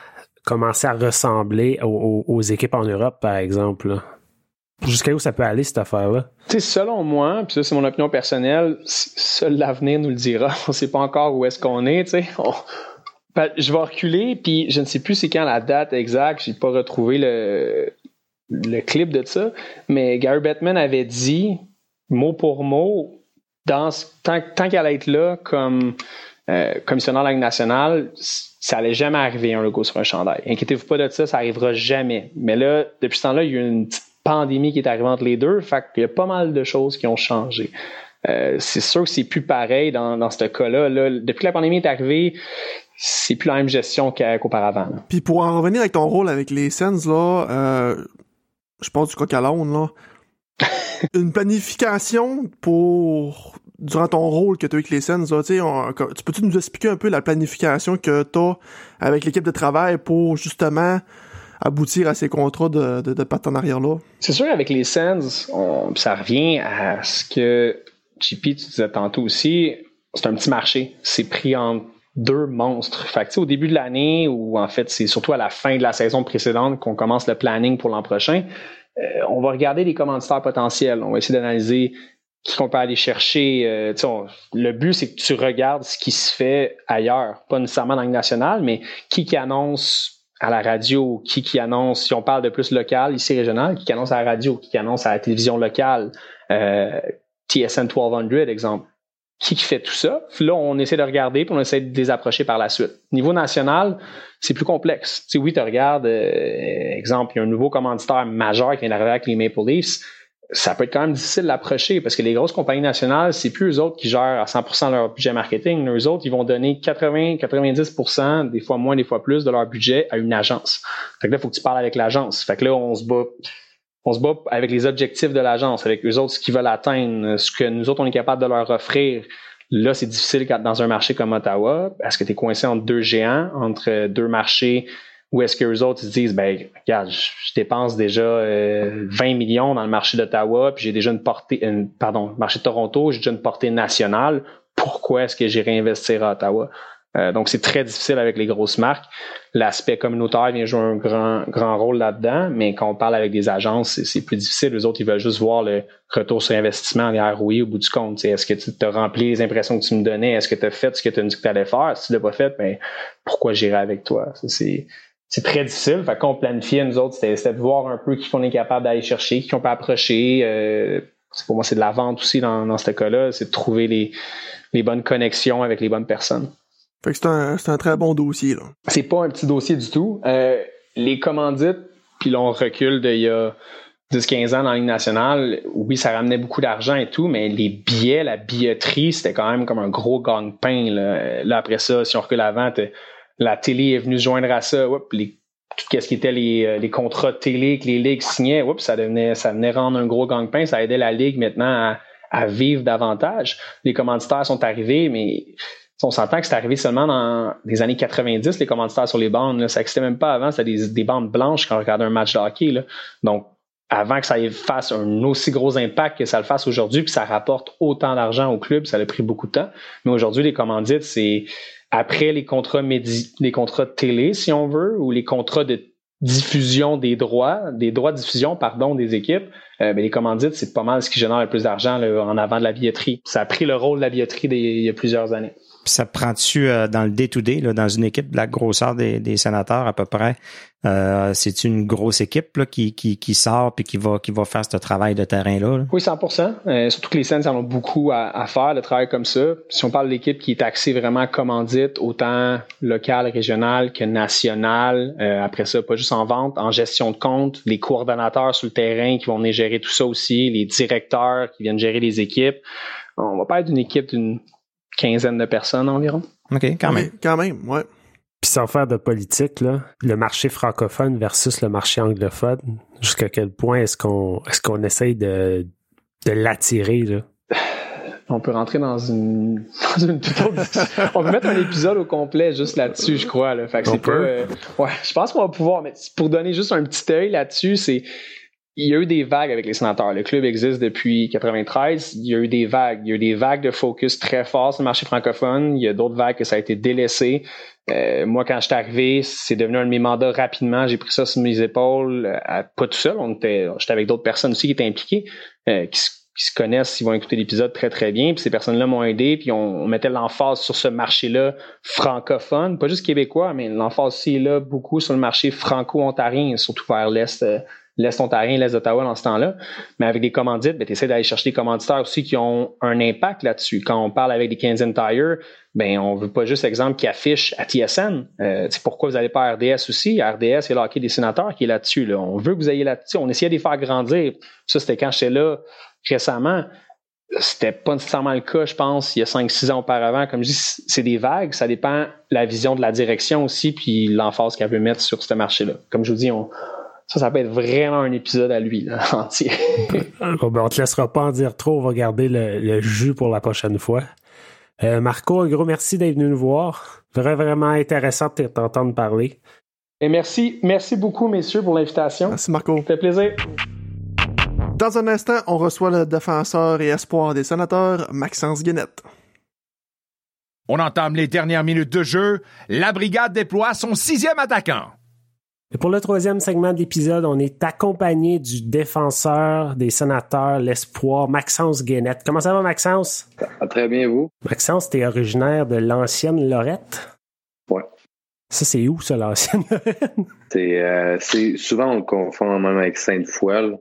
commencer à ressembler aux, équipes en Europe, par exemple? Jusqu'à où ça peut aller, cette affaire-là? selon moi, puis ça, c'est mon opinion personnelle, seul l'avenir nous le dira. On sait pas encore où est-ce qu'on est, tu sais. Je vais reculer, puis je ne sais plus c'est quand la date exacte, j'ai pas retrouvé le, clip de ça, mais Gary Bettman avait dit, mot pour mot, tant, qu'elle allait être là comme euh, commissionnaire de la Ligue nationale, ça allait jamais arriver un logo sur un chandail. Inquiétez-vous pas de ça, ça arrivera jamais. Mais là, depuis ce temps-là, il y a eu une petite pandémie qui est arrivée entre les deux, fait qu'il y a pas mal de choses qui ont changé. Euh, c'est sûr que c'est plus pareil dans, ce cas-là. Là, depuis que la pandémie est arrivée, c'est plus la même gestion qu'auparavant. Puis pour en revenir avec ton rôle avec les Sens, là, euh, je pense du coq à l'onde, là. une planification pour durant ton rôle que tu as avec les Sens, là, tu peux-tu nous expliquer un peu la planification que tu as avec l'équipe de travail pour justement aboutir à ces contrats de, de, partenariat-là? C'est sûr, avec les Sens, ça revient à ce que JP, tu disais tantôt aussi, c'est un petit marché. C'est pris en deux monstres. Fait au début de l'année, ou en fait, c'est surtout à la fin de la saison précédente qu'on commence le planning pour l'an prochain, euh, on va regarder les commanditaires potentiels. On va essayer d'analyser qui qu'on peut aller chercher. Euh, le but, c'est que tu regardes ce qui se fait ailleurs, pas nécessairement dans le national, mais qui qui annonce à la radio, qui qui annonce, si on parle de plus local, ici régional, qui annonce à la radio, qui annonce à la télévision locale, euh, TSN 1200, exemple. Qui, qui fait tout ça? là, on essaie de regarder, puis on essaie de les approcher par la suite. Niveau national, c'est plus complexe. Tu sais, oui, tu regardes, euh, exemple, il y a un nouveau commanditaire majeur qui vient d'arriver avec les Maple Leafs ça peut être quand même difficile d'approcher parce que les grosses compagnies nationales, c'est plus eux autres qui gèrent à 100% leur budget marketing. Eux autres, ils vont donner 80-90%, des fois moins, des fois plus de leur budget à une agence. Fait que là, il faut que tu parles avec l'agence. Fait que là, on se bat, on se bat avec les objectifs de l'agence, avec eux autres, ce qu'ils veulent atteindre, ce que nous autres, on est capable de leur offrir. Là, c'est difficile dans un marché comme Ottawa. Est-ce que tu es coincé entre deux géants, entre deux marchés ou est-ce que les autres se disent, ben, regarde, je, dépense déjà 20 euh, millions dans le marché d'Ottawa, puis j'ai déjà une portée, une, pardon, marché de Toronto, j'ai déjà une portée nationale. Pourquoi est-ce que j'irai investir à Ottawa? Euh, donc, c'est très difficile avec les grosses marques. L'aspect communautaire vient jouer un grand, grand rôle là-dedans, mais quand on parle avec des agences, c'est plus difficile. Les autres, ils veulent juste voir le retour sur investissement, les ROI au bout du compte. Est-ce que tu as rempli les impressions que tu me donnais? Est-ce que tu as fait ce que tu as dit que tu allais faire? Si tu l'as pas fait, ben, pourquoi j'irai avec toi? C'est c'est très difficile. Fait qu'on planifiait, nous autres, c'était de voir un peu qui qu'on est capable d'aller chercher, qui on peut approcher. Euh, pour moi, c'est de la vente aussi dans, dans ce cas-là. C'est de trouver les, les bonnes connexions avec les bonnes personnes. Fait que c'est un, un, très bon dossier, là. C'est pas un petit dossier du tout. Euh, les commandites, puis là, on recule d'il y a 10-15 ans dans la Ligue nationale, oui, ça ramenait beaucoup d'argent et tout, mais les billets, la billetterie, c'était quand même comme un gros gang-pain. Là. là. après ça, si on recule avant, la télé est venue joindre à ça. les, tout ce qui était les, euh, les, contrats de télé que les ligues signaient, ça devenait, ça venait rendre un gros gang-pain. Ça aidait la ligue maintenant à, vivre davantage. Les commanditaires sont arrivés, mais on s'entend que c'est arrivé seulement dans les années 90, les commanditaires sur les bandes. Ça n'existait même pas avant. C'était des, des, bandes blanches quand on regardait un match de hockey. Là. Donc, avant que ça fasse un aussi gros impact que ça le fasse aujourd'hui, puis ça rapporte autant d'argent au club, ça a pris beaucoup de temps. Mais aujourd'hui, les commandites, c'est après les contrats les contrats de télé, si on veut, ou les contrats de diffusion des droits, des droits de diffusion, pardon, des équipes, euh, ben, les commandites, c'est pas mal ce qui génère le plus d'argent en avant de la billetterie. Ça a pris le rôle de la billetterie il y a plusieurs années. Ça prend-tu euh, dans le day-to-day, dans une équipe de la grosseur des, sénateurs à peu près, euh, c'est une grosse équipe là, qui, sort puis qui va, qui va faire ce travail de terrain-là. Oui, 100% euh, Surtout que les scènes en ont beaucoup à, faire, le travail comme ça. Si on parle de l'équipe qui est axée vraiment commandite, autant locale, régionale que nationale, euh, après ça, pas juste en vente, en gestion de compte, les coordonnateurs sur le terrain qui vont venir gérer tout ça aussi, les directeurs qui viennent gérer les équipes. On va pas être une équipe d'une quinzaine de personnes environ. OK, quand même. quand même, ouais. Puis sans faire de politique, là, le marché francophone versus le marché anglophone, jusqu'à quel point est-ce qu'on est-ce qu'on essaye de, de l'attirer là? On peut rentrer dans une, dans une On peut mettre un épisode au complet juste là-dessus, je crois. Là. Fait que c'est pas. Euh, ouais, je pense qu'on va pouvoir, mais pour donner juste un petit œil là-dessus, c'est il y a eu des vagues avec les sénateurs. Le club existe depuis 93. Il y a eu des vagues. Il y a eu des vagues de focus très forts sur le marché francophone. Il y a d'autres vagues que ça a été délaissé. Euh, moi, quand je suis arrivé, c'est devenu un de mes mandats rapidement. J'ai pris ça sur mes épaules, euh, pas tout seul. On était, j'étais avec d'autres personnes aussi qui étaient impliquées, euh, qui, se connaissent, ils vont écouter l'épisode très très bien. Puis ces personnes-là m'ont aidé, puis on, mettait l'emphase sur ce marché-là francophone, pas juste québécois, mais l'emphase aussi là beaucoup sur le marché franco-ontarien, surtout vers l'est l'Est ontarien, l'Est d'Ottawa dans ce temps-là. Mais avec des commandites, ben, tu essaies d'aller chercher des commanditaires aussi qui ont un impact là-dessus. Quand on parle avec des Canadian Tire, ben, on veut pas juste, exemple, qui affiche à TSN. Euh, pourquoi vous n'allez pas à RDS aussi? RDS, a le des sénateurs qui est là-dessus. Là. On veut que vous ayez là-dessus. On essayait de les faire grandir. Ça, c'était quand j'étais là récemment. C'était pas nécessairement le cas, je pense, il y a 5-6 ans auparavant. Comme je dis, c'est des vagues. Ça dépend la vision de la direction aussi, puis l'emphase qu'elle veut mettre sur ce marché-là. Comme je vous dis, on, ça, ça peut être vraiment un épisode à lui, là, entier. bon, ben, on te laissera pas en dire trop. On va garder le, jus pour la prochaine fois. Euh, Marco, un gros merci d'être venu nous voir. Vraiment, vraiment intéressant de t'entendre parler. Et merci, merci beaucoup, messieurs, pour l'invitation. Merci, Marco. Ça fait plaisir. Dans un instant, on reçoit le défenseur et espoir des sénateurs, Maxence Guinette. On entame les dernières minutes de jeu. La brigade déploie son sixième attaquant. Et pour le troisième segment de l'épisode, on est accompagné du défenseur des sénateurs, l'espoir, Maxence Guénette. Comment ça va, Maxence? très bien, vous? Maxence, t'es originaire de l'ancienne Lorette? Oui. Ça, c'est où, ça, l'ancienne Lorraine? C'est souvent, on confond même avec Sainte-Foy.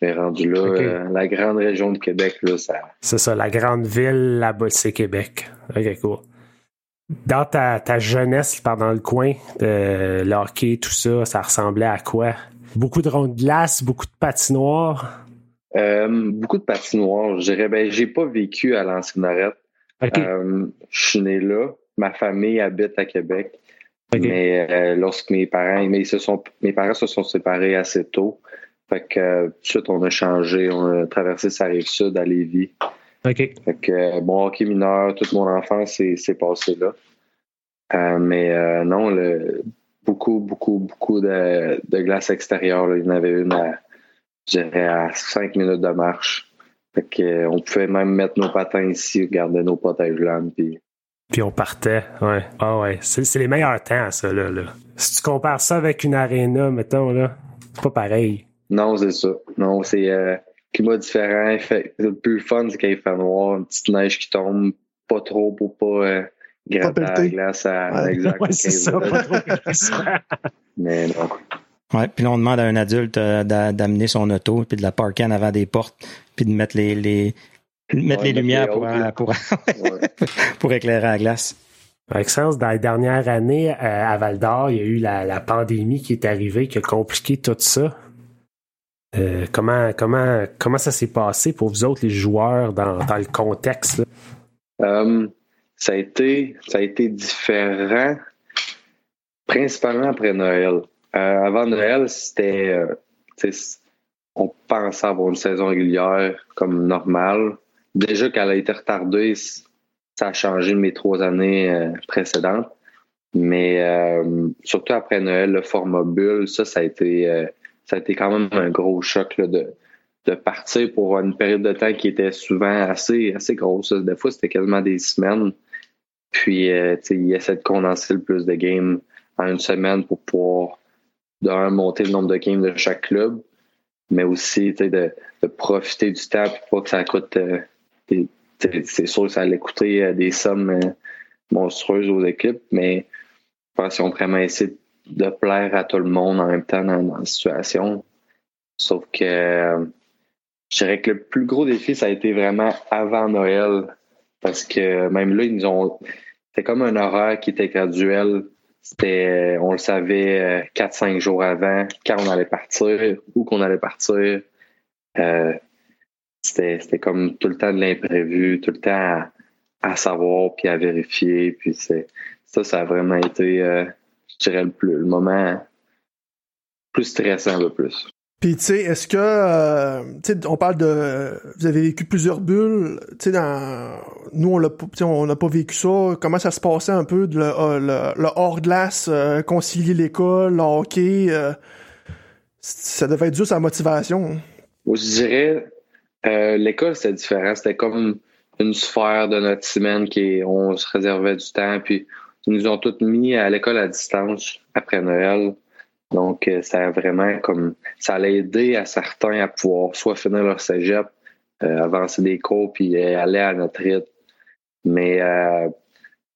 Mais rendu là, la grande région de Québec, là, ça. C'est ça, la grande ville, là-bas, c'est Québec. Ok, cool. Dans ta, ta jeunesse, pendant le coin, de le hockey, tout ça, ça ressemblait à quoi? Beaucoup de rondes de glace, beaucoup de patinoires? Euh, beaucoup de patinoires. Je dirais, ben, j'ai pas vécu à l'ancienne arrête. Euh, je suis né là. Ma famille habite à Québec. Mais euh, lorsque mes parents, mais se sont, mes parents se sont séparés assez tôt. Fait que tout de suite, on a changé. On a traversé sa rive sud à Lévis. OK. Fait que mon hockey mineur, toute mon enfance s'est passé là. Euh, mais euh, non, le, beaucoup, beaucoup, beaucoup de, de glace extérieure. Il y en avait une à, je dirais, à cinq minutes de marche. Fait que, euh, on pouvait même mettre nos patins ici, garder nos protèges lames, puis puis on partait, ouais. Ah ouais, c'est les meilleurs temps, ça, là, là. Si tu compares ça avec une arena, mettons, là, c'est pas pareil. Non, c'est ça. Non, c'est euh, climat différent. Fait, le plus fun, c'est quand il fait noir, une petite neige qui tombe, pas trop pour pas euh, gratter la glace à ouais. exact. Ouais, c'est ça, pas trop Mais non. Ouais, puis là, on demande à un adulte euh, d'amener son auto, puis de la parker en avant des portes, puis de mettre les, les, mettre les lumières pour, pour, pour, éclairer la glace. Avec sens, dans les dernières années, à Val d'Or, il y a eu la, la, pandémie qui est arrivée, qui a compliqué tout ça. Euh, comment, comment, comment ça s'est passé pour vous autres, les joueurs, dans, dans le contexte? Um, ça, a été, ça a été différent, principalement après Noël. Euh, avant Noël, c'était. Euh, on pensait avoir une saison régulière comme normale déjà qu'elle a été retardée, ça a changé mes trois années euh, précédentes. Mais euh, surtout après Noël, le format bulle, ça, ça a été, euh, ça a été quand même un gros choc de, partir pour une période de temps qui était souvent assez, assez grosse. Des fois, c'était quasiment des semaines. Puis, il essaie de condenser le plus de games en une semaine pour pouvoir, d'un, monter le nombre de games de chaque club, mais aussi de, de profiter du temps pour pas que ça coûte c'est sûr que ça allait coûter euh, des sommes euh, monstrueuses aux équipes, mais je pense qu'ils ont vraiment essayé de plaire à tout le monde en même temps dans, la situation. Sauf que euh, je dirais que le plus gros défi, ça a été vraiment avant Noël. Parce que même là, ils nous ont. C'était comme un horaire qui était graduel. C'était, on le savait 4-5 jours avant, quand on allait partir, où qu'on allait partir. Euh, c'était comme tout le temps de l'imprévu, tout le temps à, savoir puis à vérifier. Puis c'est ça, ça a vraiment été, euh, dirais, le, plus, le moment plus stressant le plus. Puis tu sais, est-ce que euh, tu sais, on parle de vous avez vécu plusieurs bulles, tu sais dans nous on l'a on n'a pas vécu ça. Comment ça se passait un peu de le, euh, hors glace, concilier l'école, le hockey, ça devait être juste la motivation. Moi, je dirais euh, l'école, c'était différent. C'était comme une sphère de notre semaine qui on se réservait du temps. Puis nous ont tous mis à l'école à distance après Noël. Donc, euh, ça a vraiment comme ça allait aider à certains à pouvoir soit finir leur cégep, euh, avancer des cours, puis aller à notre rythme. Mais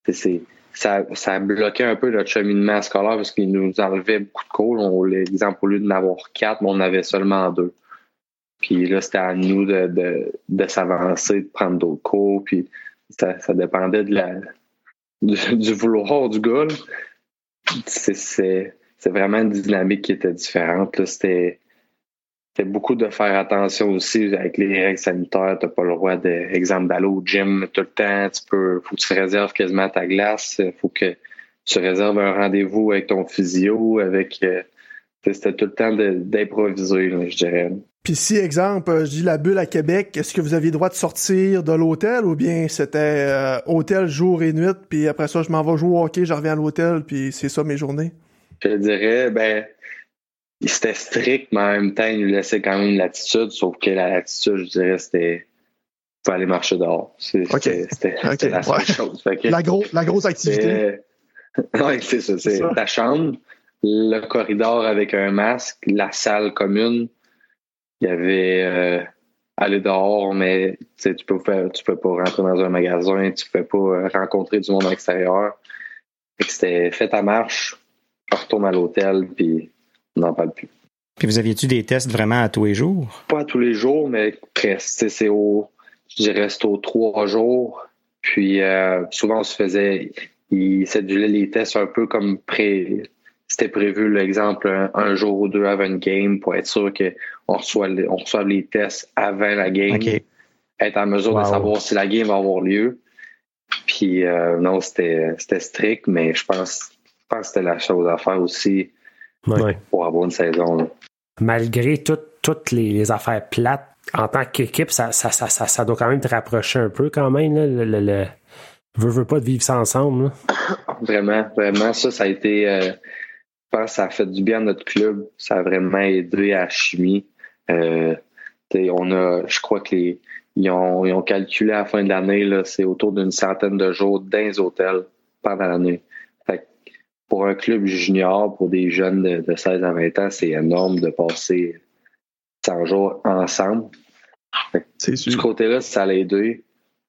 c'est ça, ça a bloqué un peu notre cheminement scolaire parce qu'il nous enlevait beaucoup de cours. On, l'exemple, au lieu d'en avoir quatre, on avait seulement deux. Puis là, c'était à nous de, de, de s'avancer, de prendre d'autres cours. Puis ça, ça dépendait de la, du, vouloir du gars. C'est vraiment une dynamique qui était différente. C'était beaucoup de faire attention aussi avec les règles sanitaires. Tu n'as pas le droit, d'exemple, d'aller au gym tout le temps. Tu faut que tu réserves quasiment ta glace. Faut que tu réserves un rendez-vous avec ton physio, avec. Euh, c'était tout le temps d'improviser, je dirais. Puis si, exemple, euh, je dis la bulle à Québec, est-ce que vous aviez le droit de sortir de l'hôtel ou bien c'était euh, hôtel jour et nuit, puis après ça, je m'en vais jouer au hockey, je reviens à l'hôtel, puis c'est ça mes journées? Je dirais, ben, c'était strict, mais en même temps, il nous laissait quand même une latitude, sauf que la latitude, je dirais, c'était faut aller marcher dehors. C'était la seule chose. la, gros, la grosse activité. oui, c'est ça. C'est ta chambre, le corridor avec un masque, la salle commune, il y avait euh, aller dehors, mais tu peux faire, tu peux pas rentrer dans un magasin, tu peux pas euh, rencontrer du monde extérieur. C'était fait à marche, on retourne à l'hôtel, puis on n'en parle plus. Puis vous aviez-tu des tests vraiment à tous les jours? Pas à tous les jours, mais presque. C'est au, je dirais, aux trois jours. Puis euh, souvent, on se faisait, il cédulait les tests un peu comme pré, c'était prévu, l'exemple, un, jour ou deux avant une game pour être sûr qu'on reçoit, on reçoit les tests avant la game. Être en mesure de savoir si la game va avoir lieu. Puis euh, non, c'était strict, mais je pense, je pense que c'était la chose à faire aussi pour avoir une saison. Malgré toutes les, affaires plates, en tant qu'équipe, ça, ça, ça, ça, doit quand même te rapprocher un peu quand même. le, le, Veux, pas de vivre ça ensemble. Vraiment, vraiment. Ça, ça a été. Euh, pense que ça a fait du bien à notre club. Ça a vraiment aidé à la chimie. Euh, on a, je crois que les, ils ont, ils ont calculé à la fin de l'année, c'est autour d'une centaine de jours dans les hôtels pendant l'année. Pour un club junior, pour des jeunes de, 16 à 20 ans, c'est énorme de passer 100 jours ensemble. Ce côté-là, ça l'a aidé.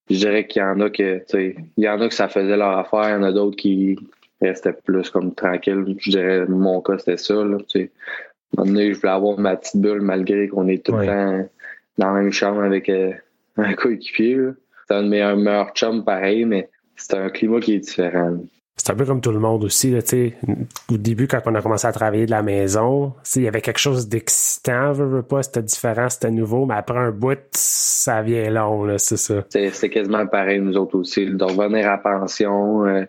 Je dirais qu'il y en a que, il y en a que ça faisait leur affaire, il y en a d'autres qui restaient plus comme tranquilles. Je dirais, mon cas, c'était ça, là, tu je voulais avoir ma petite bulle malgré qu'on est tout le temps dans la même chambre avec euh, un coéquipier. C'est un de mes meilleurs chums pareil, mais c'est un climat qui est différent. C'est un peu comme tout le monde aussi. Là, au début, quand on a commencé à travailler de la maison, il y avait quelque chose d'excitant, veux, veux pas, c'était différent, c'était nouveau, mais après un bout, ça vient long, c'est ça. C'est quasiment pareil, nous autres aussi. De revenir à pension, euh,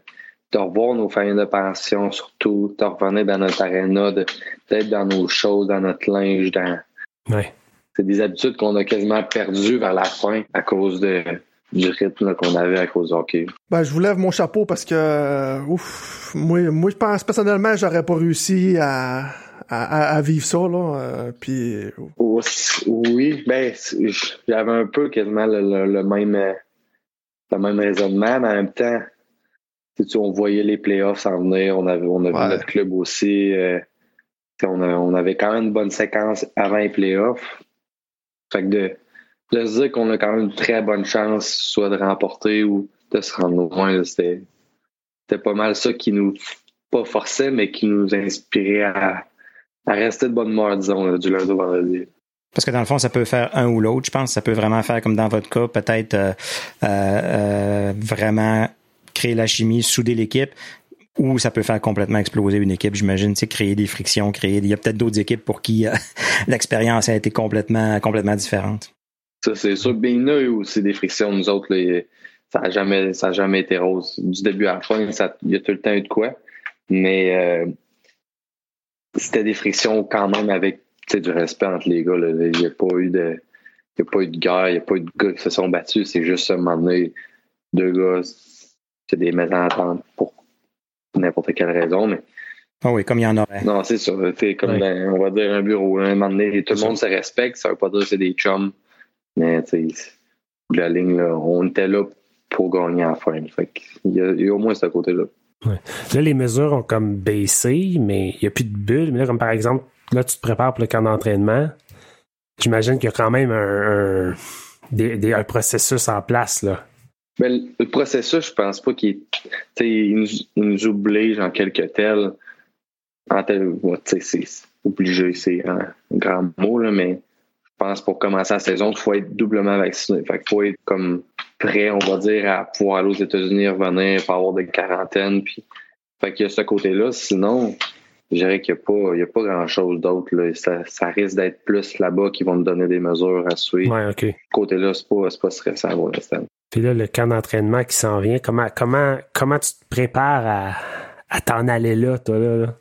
de revoir nos familles de pension, surtout, de revenir dans notre aréna, d'être dans nos choses, dans notre linge, dans. Ouais c'est des habitudes qu'on a quasiment perdues vers la fin à cause de, du rythme qu'on avait à cause du hockey. Ben, je vous lève mon chapeau parce que, euh, ouf, moi, moi, je pense personnellement, j'aurais pas réussi à, à, à, vivre ça, là. Euh, puis... Oui, ben, j'avais un peu quasiment le, le, même, le même raisonnement, mais en même temps, on voyait les playoffs s'en venir, on avait, on a vu notre club aussi. Euh, on, on, avait quand même une bonne séquence avant les playoffs. Fait que de, de se dire qu'on a quand même une très bonne chance, soit de remporter ou de se rendre loin, c'était, pas mal ça qui nous, pas forçait, mais qui nous inspirait à, à rester de bonne humeur, disons, du lundi au vendredi. Parce que dans le fond, ça peut faire un ou l'autre. Je pense ça peut vraiment faire comme dans votre cas, peut-être euh, euh, euh, vraiment créer la chimie, souder l'équipe, ou ça peut faire complètement exploser une équipe, j'imagine, tu créer des frictions, créer. Il y a peut-être d'autres équipes pour qui euh, l'expérience a été complètement, complètement différente. Ça, c'est sûr. Bien, il y a aussi des frictions, nous autres, ça n'a jamais, jamais été rose. Du début à la fin, il y a tout le temps eu de quoi. Mais euh, c'était des frictions quand même avec du respect entre les gars. Il n'y a pas eu de. Il a pas eu de guerre, il n'y a pas eu de gars qui se sont battus. C'est juste un moment deux gars, c'est des mésententes pour n'importe quelle raison, mais. Ah oui, comme il y en aurait. Non, c'est sûr. C'est comme, on va dire, un bureau. Un moment donné, tout le monde se respecte. Ça veut pas dire que c'est des chums. Mais, tu sais, la ligne, là, on était là pour gagner à la fin. Fait il, y a, au moins ce côté-là. Ouais. Là, les mesures ont comme baissé, mais il n'y a plus de bulles. Mais là, comme par exemple, là, tu te prépares pour le camp d'entraînement. J'imagine qu'il y a quand même un, un processus en place, là. Ben, le processus, je pense pas qu'il il nous, il nous oblige en quelque tel. En tel c'est obligé, c'est un grand mot, là, mais je pense pour commencer la saison, il faut être doublement vacciné. Fait qu'il faut être comme prêt, on va dire, à pouvoir aller aux États-Unis, revenir, pas avoir de quarantaine. Puis, fait qu'il y a ce côté-là. Sinon, je dirais qu'il n'y a pas, il y a pas grand-chose d'autre. Ça, ça risque d'être plus là-bas qui vont nous donner des mesures à suivre. Ouais. Côté-là, c'est pas, pas stressant pour l'instant. Puis là, le camp d'entraînement qui s'en vient, comment, comment, comment tu te prépares à, à t'en aller là, toi, là? là?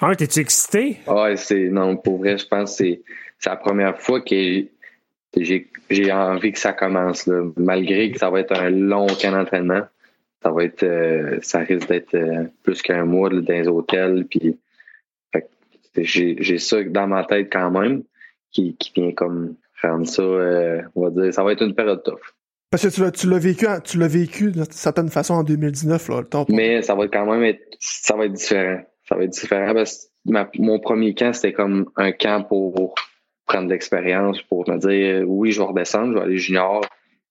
Ah, t'es-tu excité? Ouais, c'est, non, pour vrai, je pense que c'est, la première fois que j'ai, envie que ça commence, là. Malgré que ça va être un long camp d'entraînement. Ça va être, euh, ça risque d'être euh, plus qu'un mois dans les hôtels, puis j'ai, j'ai ça dans ma tête quand même, qui, qui vient comme rendre ça, euh, on va dire, ça va être une période tough. Parce que tu l'as, tu l'as vécu, tu l'as vécu d'une certaine façon en 2019, là, Mais ça va quand même être, ça va être différent. Ça va être différent parce que mon premier camp, c'était comme un camp pour prendre de l'expérience, pour me dire, oui, je vais redescendre, je vais aller junior,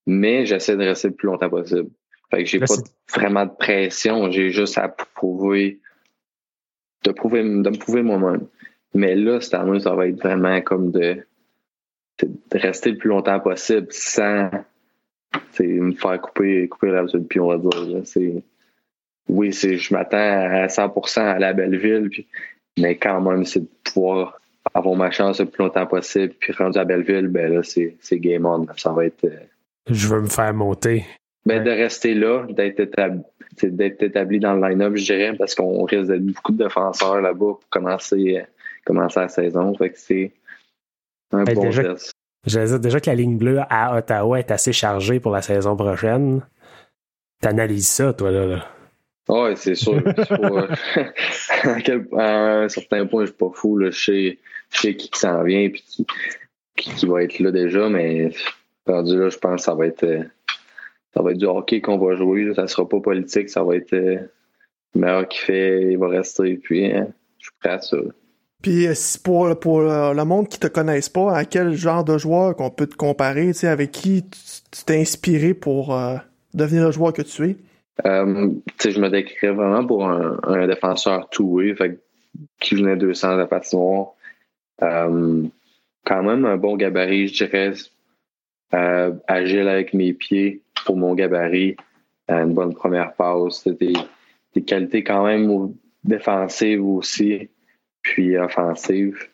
mais j'essaie de rester le plus longtemps possible. Fait que j'ai Là, pas c'est- vraiment de pression. J'ai juste à prouver, de prouver, de me prouver moi-même. Mais là, cette année, ça va être vraiment comme de, de rester le plus longtemps possible sans c'est me faire couper, couper le pied, on va dire. là. C'est, oui, c'est, je m'attends à 100% à la belle ville, puis, mais quand même, c'est de pouvoir avoir ma chance le plus longtemps possible. Puis rendu à Belleville, ben là, c'est, c'est game on. Ça va être. euh, Je veux me faire monter. ben, Ouais. de rester là, d'être établi, établi dans le line-up, je dirais, parce qu'on risque d'être beaucoup de défenseurs là-bas pour commencer, euh, commencer la saison. Fait que c'est un Ben, bon déjà- J'allais dire déjà que la ligne bleue à Ottawa est assez chargée pour la saison prochaine. T'analyses ça, toi, là. là. Ouais, c'est sûr. Euh, à, quel- à un certain point, je suis pas fou. Je, sais, je qui, s'en vient et qui, va être là déjà, mais rendu là, je pense que ça va être euh, ça va être du hockey qu'on va jouer. Là. Ça sera pas politique, ça va être euh, le meilleur qui fait, il va rester. Puis hein, je suis prêt à ça. Puis euh, pour, pour le, le monde qui te connaisse pas, à quel genre de joueur qu'on peut te comparer, tu sais, avec qui tu t'es inspiré pour euh, devenir le joueur que tu es? Euh, je me décrirais vraiment pour un, défenseur two-way, qui venait 200 à la patinoire. Euh, quand même un bon gabarit, je dirais. Euh, agile avec mes pieds pour mon gabarit. Euh, une bonne première passe. Des, des qualités quand même défensives aussi, puis offensives.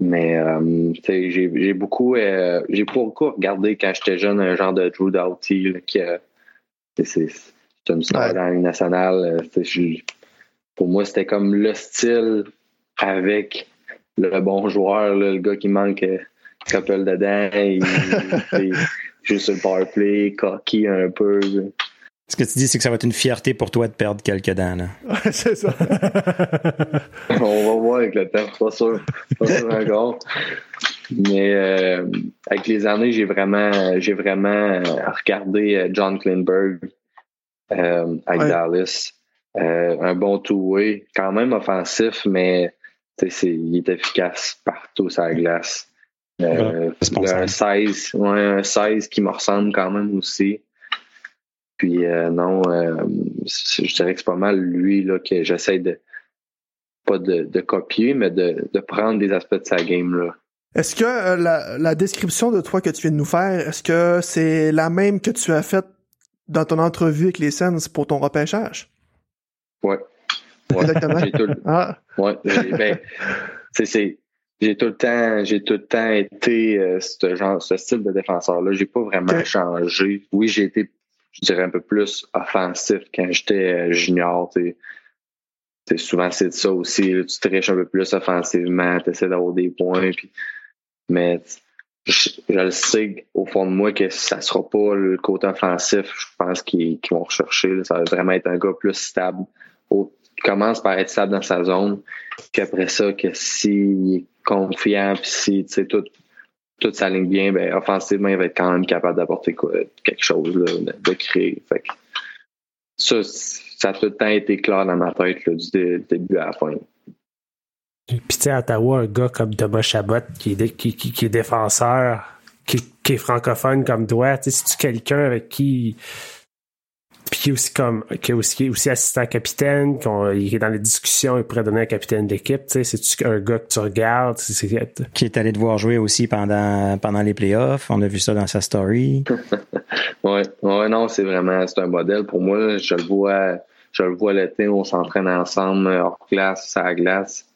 Mais euh, j'ai j'ai beaucoup, euh, j'ai beaucoup regardé quand j'étais jeune un genre de Drew Doughty là, qui a- c'est- une star Ouais. dans la Ligue nationale. euh, pour moi, c'était comme le style avec le bon joueur, là, le gars qui manque euh, couple dedans, il, sur le power play, cocky un peu. là. Ce que tu dis, c'est que ça va être une fierté pour toi de perdre quelques dents. Là. Ouais, c'est ça. On va voir avec le temps, pas sûr, pas sûr encore. Mais euh, avec les années, j'ai vraiment, j'ai vraiment euh, regardé euh, John Klingberg euh, avec Ouais. Dallas. Euh, un bon two-way, quand même offensif, mais tu sais, c'est- il est efficace partout sur la glace. Euh, responsable. un 16, ouais, un 16 qui me ressemble quand même aussi. Puis euh, non, euh, je dirais que c'est pas mal lui là, que j'essaie de pas de, de copier, mais de, de prendre des aspects de sa game là. Est-ce que euh, la, la description de toi que tu viens de nous faire, est-ce que c'est la même que tu as faite dans ton entrevue avec les Sens pour ton repêchage? Ouais. Ouais. Exactement. J'ai tout, Ah, ouais, j'ai- ben, c'est, c'est, j'ai tout le temps, j'ai tout le temps été euh, ce genre, ce style de défenseur-là. J'ai pas vraiment changé. Oui, j'ai été, je dirais, un peu plus offensif quand j'étais euh, junior. tu sais. Tu sais, souvent, c'est de ça aussi. tu triches un peu plus offensivement, tu essaies d'avoir des points. Puis, mais je, je le sais au fond de moi que ça sera pas le côté offensif, je pense, qu'ils, vont rechercher. là. Ça va vraiment être un gars plus stable. Au- commence par être stable dans sa zone. Puis après ça, que s'il est confiant, puis si tu sais, tout, tout s'aligne bien, ben, offensivement, il va être quand même capable d'apporter quelque chose, là, de, créer. Fait que ça, ça a tout le temps été clair dans ma tête, du dé- début à la fin. Puis tu sais, à Ottawa, un gars comme Thomas Chabot, qui est, qui, est défenseur, qui, est francophone comme toi, tu sais, c'est-tu quelqu'un avec qui... Puis qui est aussi comme qui est aussi, qui est aussi assistant capitaine, qu'on- il est dans les discussions, il pourrait donner un capitaine d'équipe, tu sais, c'est-tu un gars que tu regardes, c'est, c'est- Qui est allé te voir jouer aussi pendant, pendant les playoffs. On a vu ça dans sa story. Ouais, ouais, non, c'est vraiment, c'est un modèle pour moi. Je le vois, je le vois l'été, on s'entraîne ensemble hors classe, à la glace.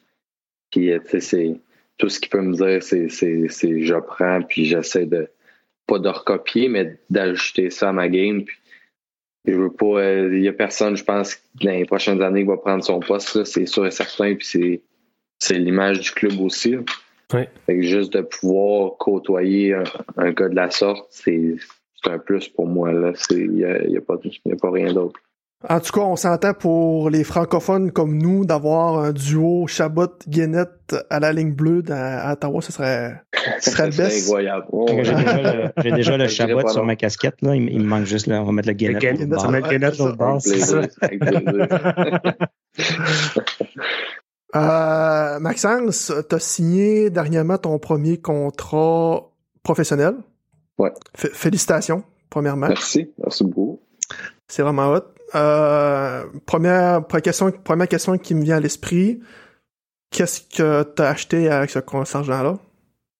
Puis, euh, tu sais, c'est tout ce qu'il peut me dire, c'est, c'est, c'est je prends, puis j'essaie de pas de recopier, mais d'ajouter ça à ma game. Puis, je veux pas, euh, il y a personne, je pense, dans les prochaines années qui va prendre son poste, là, c'est sûr et certain. Puis c'est, c'est l'image du club aussi. là. Ouais. Fait que juste de pouvoir côtoyer un, un gars de la sorte, c'est, c'est un plus pour moi. Là. C'est, il y a, y a pas, y a pas rien d'autre. En tout cas, on s'entend pour les francophones comme nous d'avoir un duo Chabot-Guénette à la ligne bleue à Ottawa, ce serait, C'est best. incroyable. Oh, J'ai ouais. déjà le, j'ai déjà le chabot sur ma casquette. Là. Il, me- il me manque juste, là, on va mettre le guénette. Le au Guénette, bord. ça met le Guénette l'autre bord. Euh, Maxence, t'as signé dernièrement ton premier contrat professionnel? Ouais. F- félicitations, premièrement. Merci, merci beaucoup. C'est vraiment hot. Euh, première, première, question, première question qui me vient à l'esprit. Qu'est-ce que t'as acheté avec ce argent-là?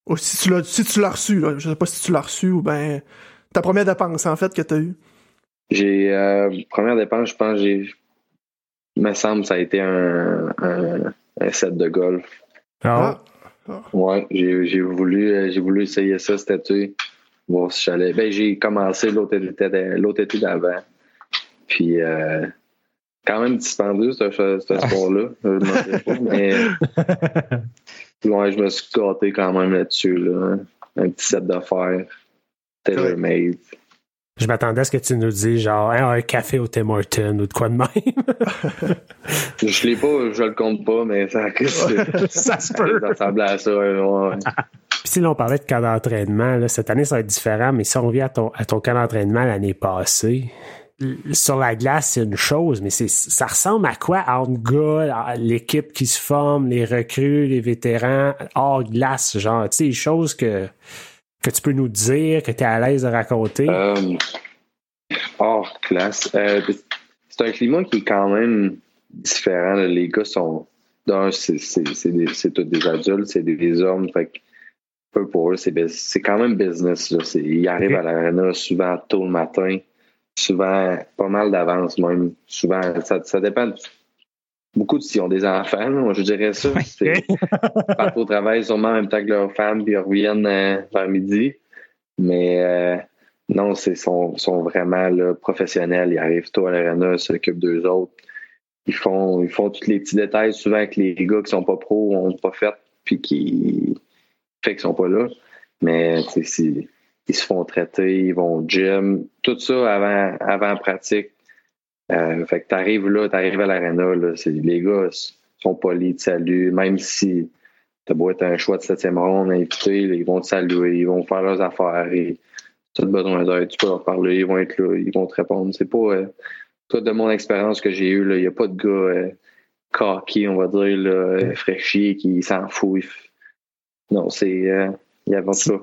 Ou si tu l'as, si tu l'as reçu, là. Je sais pas si tu l'as reçu ou ben, ta première dépense, en fait, que t'as eue. J'ai, euh, première dépense, je pense, j'ai, il me semble, ça a été un, un, un set de golf. Ah. ah. Ouais, j'ai, j'ai voulu, euh, j'ai voulu essayer ça cet été. Voir si j'allais. Ben, j'ai commencé l'autre été, l'autre été d'avant. Puis, euh, quand même dispendieux, ce, ce sport-là. mais ouais, je me suis gâté quand même là-dessus. Là. Un petit set d'affaires. Tailor-made. Je m'attendais à ce que tu nous dises genre un café au Tim Hortons ou de quoi de même. je l'ai pas, je le compte pas, mais ça, ça se peut. Ça ressemble à ça. Ouais. Puis si l'on parlait de cas d'entraînement, cette année ça va être différent, mais si on revient à ton, à ton cas d'entraînement l'année passée, sur la glace, c'est une chose, mais c'est ça ressemble à quoi? Entre gars, l'équipe qui se forme, les recrues, les vétérans, hors glace, genre, tu sais, des choses que, que tu peux nous dire, que tu es à l'aise de raconter? Euh, hors classe. Euh, c'est un climat qui est quand même différent. Les gars sont. c'est tous des adultes, c'est des hommes. Fait peu pour eux, c'est quand même business. Là. Ils arrivent à l'arena souvent tôt le matin souvent pas mal d'avance même. Souvent, ça, ça dépend beaucoup de s'ils ont des enfants, moi je dirais ça. Ils partent au travail sûrement en même temps que leurs femmes, puis ils reviennent euh, vers midi. Mais euh, non, c'est sont, sont vraiment là, professionnels. Ils arrivent tôt à l'arena, s'occupent d'eux autres. Ils font, ils font tous les petits détails souvent que les gars qui sont pas pros ont pas fait, puis qui fait qu'ils sont pas là. Mais c'est ils se font traiter, ils vont au gym, tout ça avant, avant pratique. Euh, fait que t'arrives là, t'arrives à l'aréna, les gars sont polis, te saluent, même si t'as beau être un choix de septième ronde invité, ils vont te saluer, ils vont faire leurs affaires, et tu as besoin d'aide, tu peux leur parler, ils vont être là, ils vont te répondre. C'est pas, euh, de mon expérience que j'ai eue, il n'y a pas de gars euh, cocky, on va dire, là, fraîchi, qui s'en fout. Non, c'est, euh, il y a ça.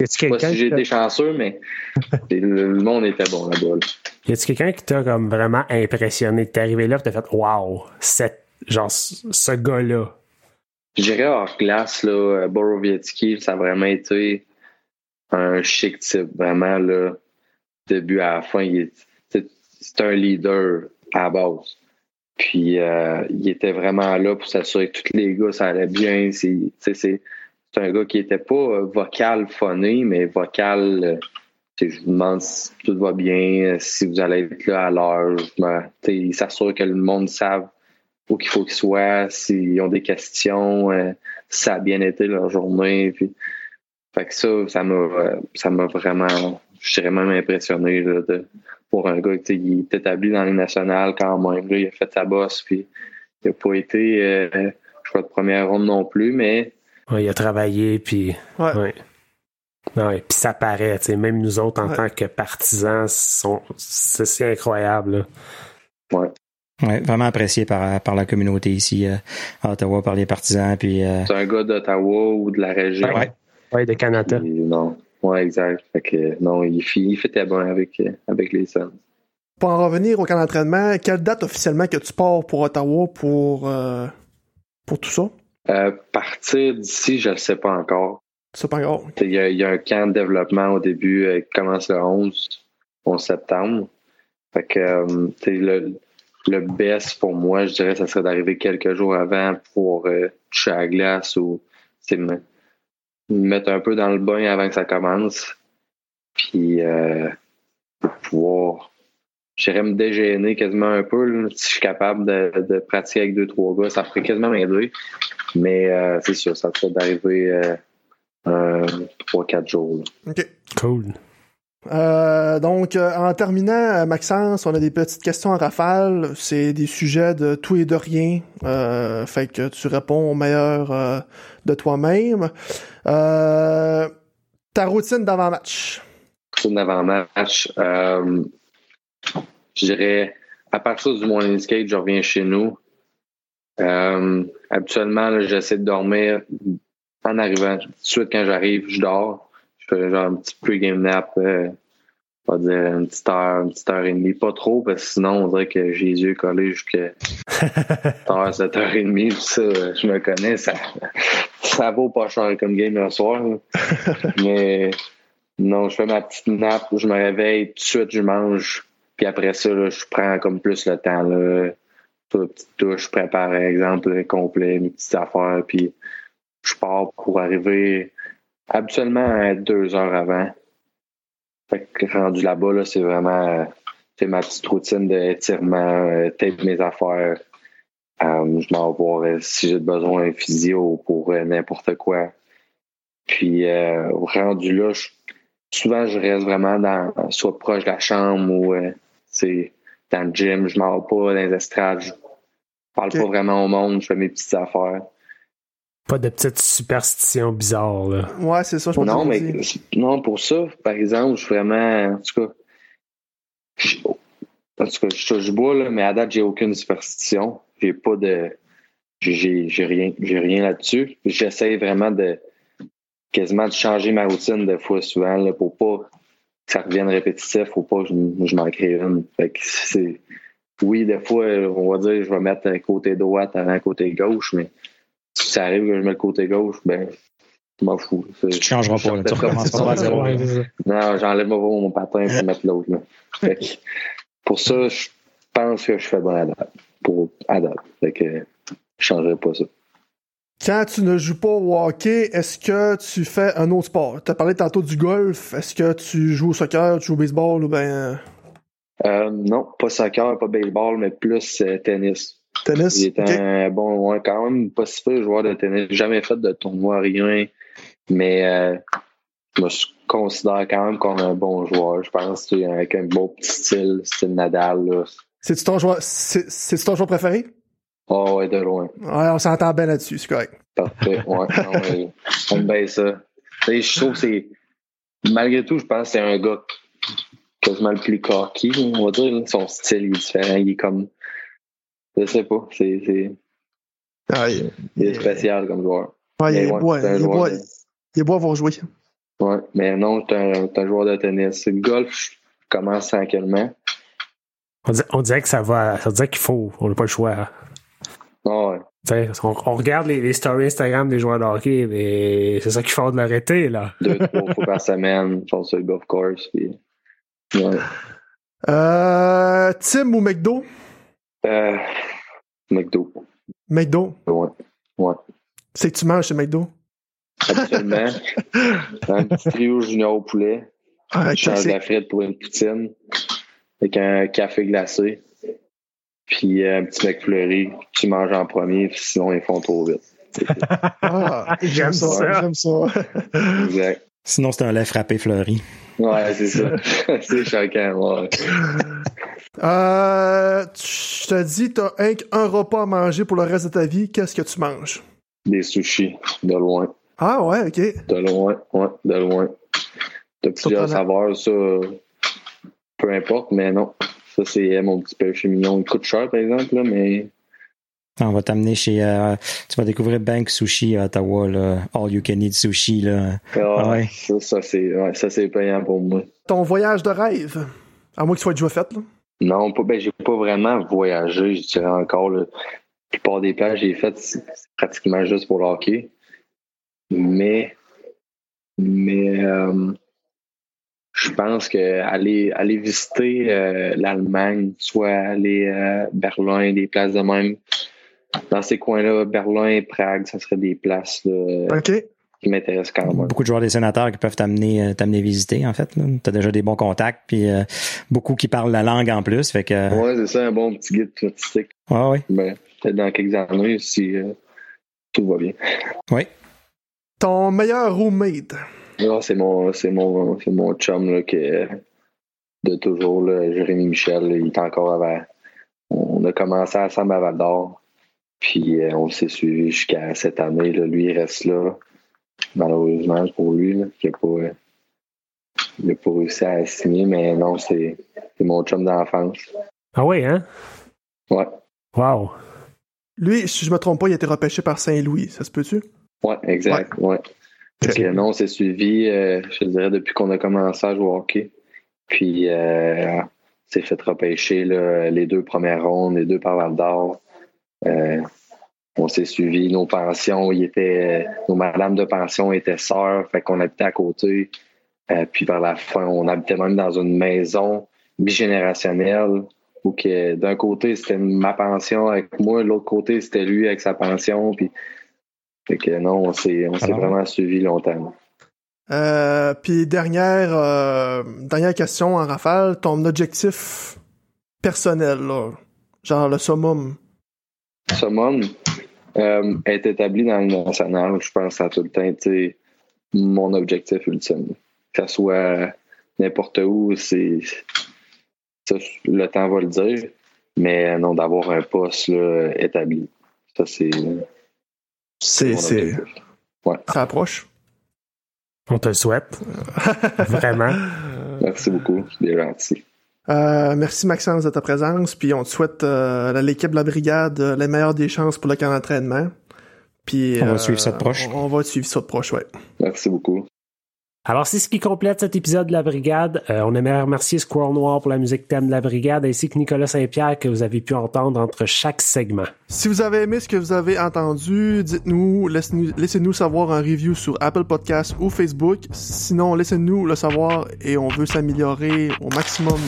Je sais pas si j'ai été chanceux, mais le monde était bon là-bas. Y a-tu quelqu'un qui t'a comme vraiment impressionné? T'es arrivé là et t'as fait Wow, genre ce gars-là? Je dirais hors glace, là, Borowiecki, ça a vraiment été un chic type, vraiment là, début à la fin. C'est un leader à la base. Puis euh, il était vraiment là pour s'assurer que tous les gars, ça allait bien. C'est c'est un gars qui était pas euh, vocal phoné, mais vocal. Euh, je vous demande si tout va bien, si vous allez être là à l'heure. Il s'assure que le monde savent où qu'il faut qu'ils soient, s'ils ont des questions, euh, si ça a bien été leur journée. Fait que ça, ça m'a ça m'a vraiment, je même impressionné pour un gars qui est établi dans les nationales quand même. il a fait sa bosse, puis il n'a pas été, je crois, de première ronde non plus, mais il a travaillé, puis. Ouais. Puis ça paraît, même nous autres en tant que partisans, c'est incroyable. Ouais. Ouais, vraiment apprécié par, par la communauté ici euh, à Ottawa, par les partisans. Puis, euh, C'est un gars d'Ottawa ou de la région. Ouais, ouais de Canada. non, ouais, exact. Fait que, non, il, il fait bon avec, avec les Suns. Pour en revenir au camp d'entraînement, quelle date officiellement que tu pars pour Ottawa pour, euh, pour tout ça? Euh, partir d'ici, je ne sais pas encore. C'est pas encore. Il y, a, un camp de développement au début euh, qui commence le 11, 11 septembre. Fait que euh, le, le best pour moi, je dirais, ça serait d'arriver quelques jours avant pour euh, toucher à la glace ou me, mettre un peu dans le bain avant que ça commence. Puis pour pouvoir j'irais me dégêner quasiment un peu. si je suis capable de, pratiquer avec deux, trois gars, ça ferait quasiment m'aider. Mais euh, c'est sûr, ça serait d'arriver euh, trois, quatre jours. OK. Cool. Euh, donc, en terminant, Maxence, on a des petites questions en rafale. C'est des sujets de tout et de rien. fait que tu réponds au meilleur de toi-même. ta routine d'avant-match? Routine d'avant-match. Je dirais, à partir du morning skate, je reviens chez nous. Euh, habituellement, j'essaie de dormir en arrivant. Tout de suite, quand j'arrive, je dors. Je fais genre un petit pre-game nap, euh, on va dire une petite heure, une petite heure et demie. Pas trop, parce que sinon, on dirait que j'ai les yeux collés jusqu'à 7 heures et demie. Ça, je me connais, ça, ça vaut pas cher comme game le soir. Mais non, je fais ma petite nappe, je me réveille, tout de suite, je mange. Puis après ça, là, je prends comme plus le temps. Là. Petite touche, je prépare, par exemple, complet, mes petites affaires. Puis je pars pour arriver habituellement deux heures avant. Fait que rendu là-bas, là, c'est vraiment c'est ma petite routine d'étirement, euh, tape mes affaires. Euh, je m'en vais voir euh, si j'ai besoin d'un physio pour euh, n'importe quoi. Puis rendu là, souvent je reste vraiment dans soit proche de la chambre ou c'est dans le gym. Je m'en vais pas dans les estrades. Je parle pas vraiment au monde, je fais mes petites affaires. Pas de petites superstitions bizarres, là. Ouais, c'est ça, je pense Non, mais non, pour ça, par exemple, je suis vraiment. En tout cas. Je, en tout cas, je, bois, là, mais à date, j'ai aucune superstition. J'ai pas de. J'ai, j'ai rien, j'ai rien là-dessus. J'essaie vraiment de quasiment de changer ma routine de fois souvent là, pour pas ça revienne répétitif, faut pas que je, je m'en crée une. Fait que c'est. Oui, des fois, on va dire je vais mettre un côté droit avant un côté gauche, mais si ça arrive que je mets le côté gauche, ben, je m'en fous. Tu ne changeras pas, là, tu recommences pas à zéro. Non, j'enlève mon patin pour mettre l'autre. Pour ça, je pense que je fais bon à date. Pour à date. Fait que je ne changerai pas ça. Quand tu ne joues pas au hockey, est-ce que tu fais un autre sport? Tu as parlé tantôt du golf. Est-ce que tu joues au soccer, tu joues au baseball ou ben. Euh, non, pas soccer, pas baseball, mais plus euh, tennis. Tennis? Il est un bon, ouais, quand même pas si peu joueur de tennis. J'ai jamais fait de tournoi, rien. Mais euh, je me considère quand même comme un bon joueur. Je pense avec un beau petit style, style Nadal. C'est-tu ton joueur, c'est, ton joueur préféré? Oh ouais, de loin. Ouais, on s'entend bien là-dessus, c'est correct. Parfait, ouais. ouais on bien ça. Et je trouve que c'est. Malgré tout, je pense que c'est un gars quasiment le plus cocky, on va dire. Son style est différent. Il est comme je sais pas. C'est, c'est... Ah, il, il, est spécial comme joueur. Ouais, il, est beau, il, est beau, il est beau à voir jouer. Ouais, mais non, c'est un, un, joueur de tennis. Le golf, je commence tranquillement. On, dirait, on dirait que ça va. Ça dirait qu'il faut. On n'a pas le choix. Ah ouais. On, on, regarde les, les, stories Instagram des joueurs de hockey, mais c'est ça qu'il faut de l'arrêter, là. Deux, trois fois par semaine, je pense sur le golf course. Puis... Ouais. Euh, Tim ou McDo? Euh, McDo. McDo? Ouais. ouais. C'est que tu manges chez McDo? Absolument. un petit trio junior au poulet. Ah, change la frite pour une poutine. Avec un café glacé. Puis un petit McFlurry. Tu manges en premier, sinon ils font trop vite. ah, j'aime ça, j'aime ça. exact. Sinon, c'est un lait frappé fleuri. Ouais, c'est ça. c'est chacun, ouais. Euh, je te dis, t'as un, un repas à manger pour le reste de ta vie. Qu'est-ce que tu manges? Des sushis, de loin. Ah ouais, ok. De loin, ouais, de loin. De plusieurs saveurs, ça, peu importe, mais non. Ça, c'est mon petit péché mignon. Il coûte cher, par exemple, là, mais on va t'amener chez. Euh, tu vas découvrir Bank Sushi à Ottawa, là. All You Can Eat Sushi. Là. Ah, ouais. Ça, ça c'est ouais, payant pour moi. Ton voyage de rêve, à moins qu'il soit déjà fait, là? Non, pas, ben, j'ai pas vraiment voyagé, je dirais encore. La plupart des plages que j'ai faites, c'est pratiquement juste pour le hockey. Mais, mais euh, je pense que aller, aller visiter euh, l'Allemagne, soit aller à Berlin, des places de même, dans ces coins-là, Berlin, Prague, ça serait des places là, qui m'intéressent quand même. Beaucoup de joueurs des sénateurs qui peuvent t'amener euh, t'amener visiter, en fait. Tu as déjà des bons contacts, puis euh, beaucoup qui parlent la langue en plus. Fait que... Ouais, c'est ça, un bon petit guide touristique. Ouais, ouais. Ben, peut-être dans quelques années, si euh, tout va bien. Oui. Ton meilleur roommate? Ah, c'est mon, c'est mon, c'est mon chum là, qui de toujours, là, Jérémy Michel, il est encore avant. On a commencé ensemble à Val d'Or. Puis euh, on s'est suivi jusqu'à cette année. Là. Lui, il reste là. Malheureusement pour lui, là, il n'a pas, pas, réussi à signer, mais non, c'est mon chum d'enfance. Ah oui, hein? Ouais. Wow. Lui, si je me trompe pas, il a été repêché par Saint-Louis, ça se peut-tu? Ouais, exact, ouais. ouais. Non, on s'est suivi, euh, je dirais, depuis qu'on a commencé à jouer au hockey. Puis, euh, s'est fait repêcher là, les deux premières rondes, les deux par Val d'Or. Euh, on s'est suivi, nos pensions, il était, nos madames de pension étaient sœurs, fait qu'on habitait à côté. Puis par la fin, on habitait même dans une maison bigénérationnelle où que d'un côté c'était ma pension avec moi, de l'autre côté c'était lui avec sa pension. Puis fait que non, on s'est on s'est Alors? vraiment suivi longtemps. Euh, puis dernière euh, dernière question en rafale, ton objectif personnel là, genre le summum. Summum euh, est établi dans le national. Je pense que ça a tout le temps été mon objectif ultime. Que ça soit n'importe où, c'est ça, le temps va le dire, mais non d'avoir un poste là, établi. Ça c'est C'est ça approche. On te le souhaite. Vraiment. Merci beaucoup, c'est bien gentil. Euh, merci Maxence de ta présence, puis on te souhaite euh, à l'équipe de la brigade euh, les meilleures des chances pour le camp d'entraînement. Puis On va euh, suivre ça de proche. On, on va suivre ça de proche, ouais. Merci beaucoup. Alors, c'est ce qui complète cet épisode de La Brigade. Euh, on aimerait remercier Squirrel Noir pour la musique thème de La Brigade, ainsi que Nicolas Saint-Pierre que vous avez pu entendre entre chaque segment. Si vous avez aimé ce que vous avez entendu, dites-nous, laissez-nous savoir un review sur Apple Podcasts ou Facebook. Sinon, laissez-nous le savoir et on veut s'améliorer au maximum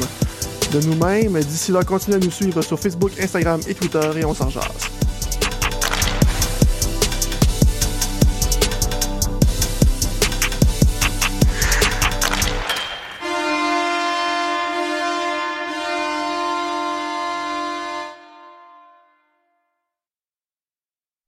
de nous-mêmes. D'ici là, continuez à nous suivre sur Facebook, Instagram et Twitter et on s'en jase.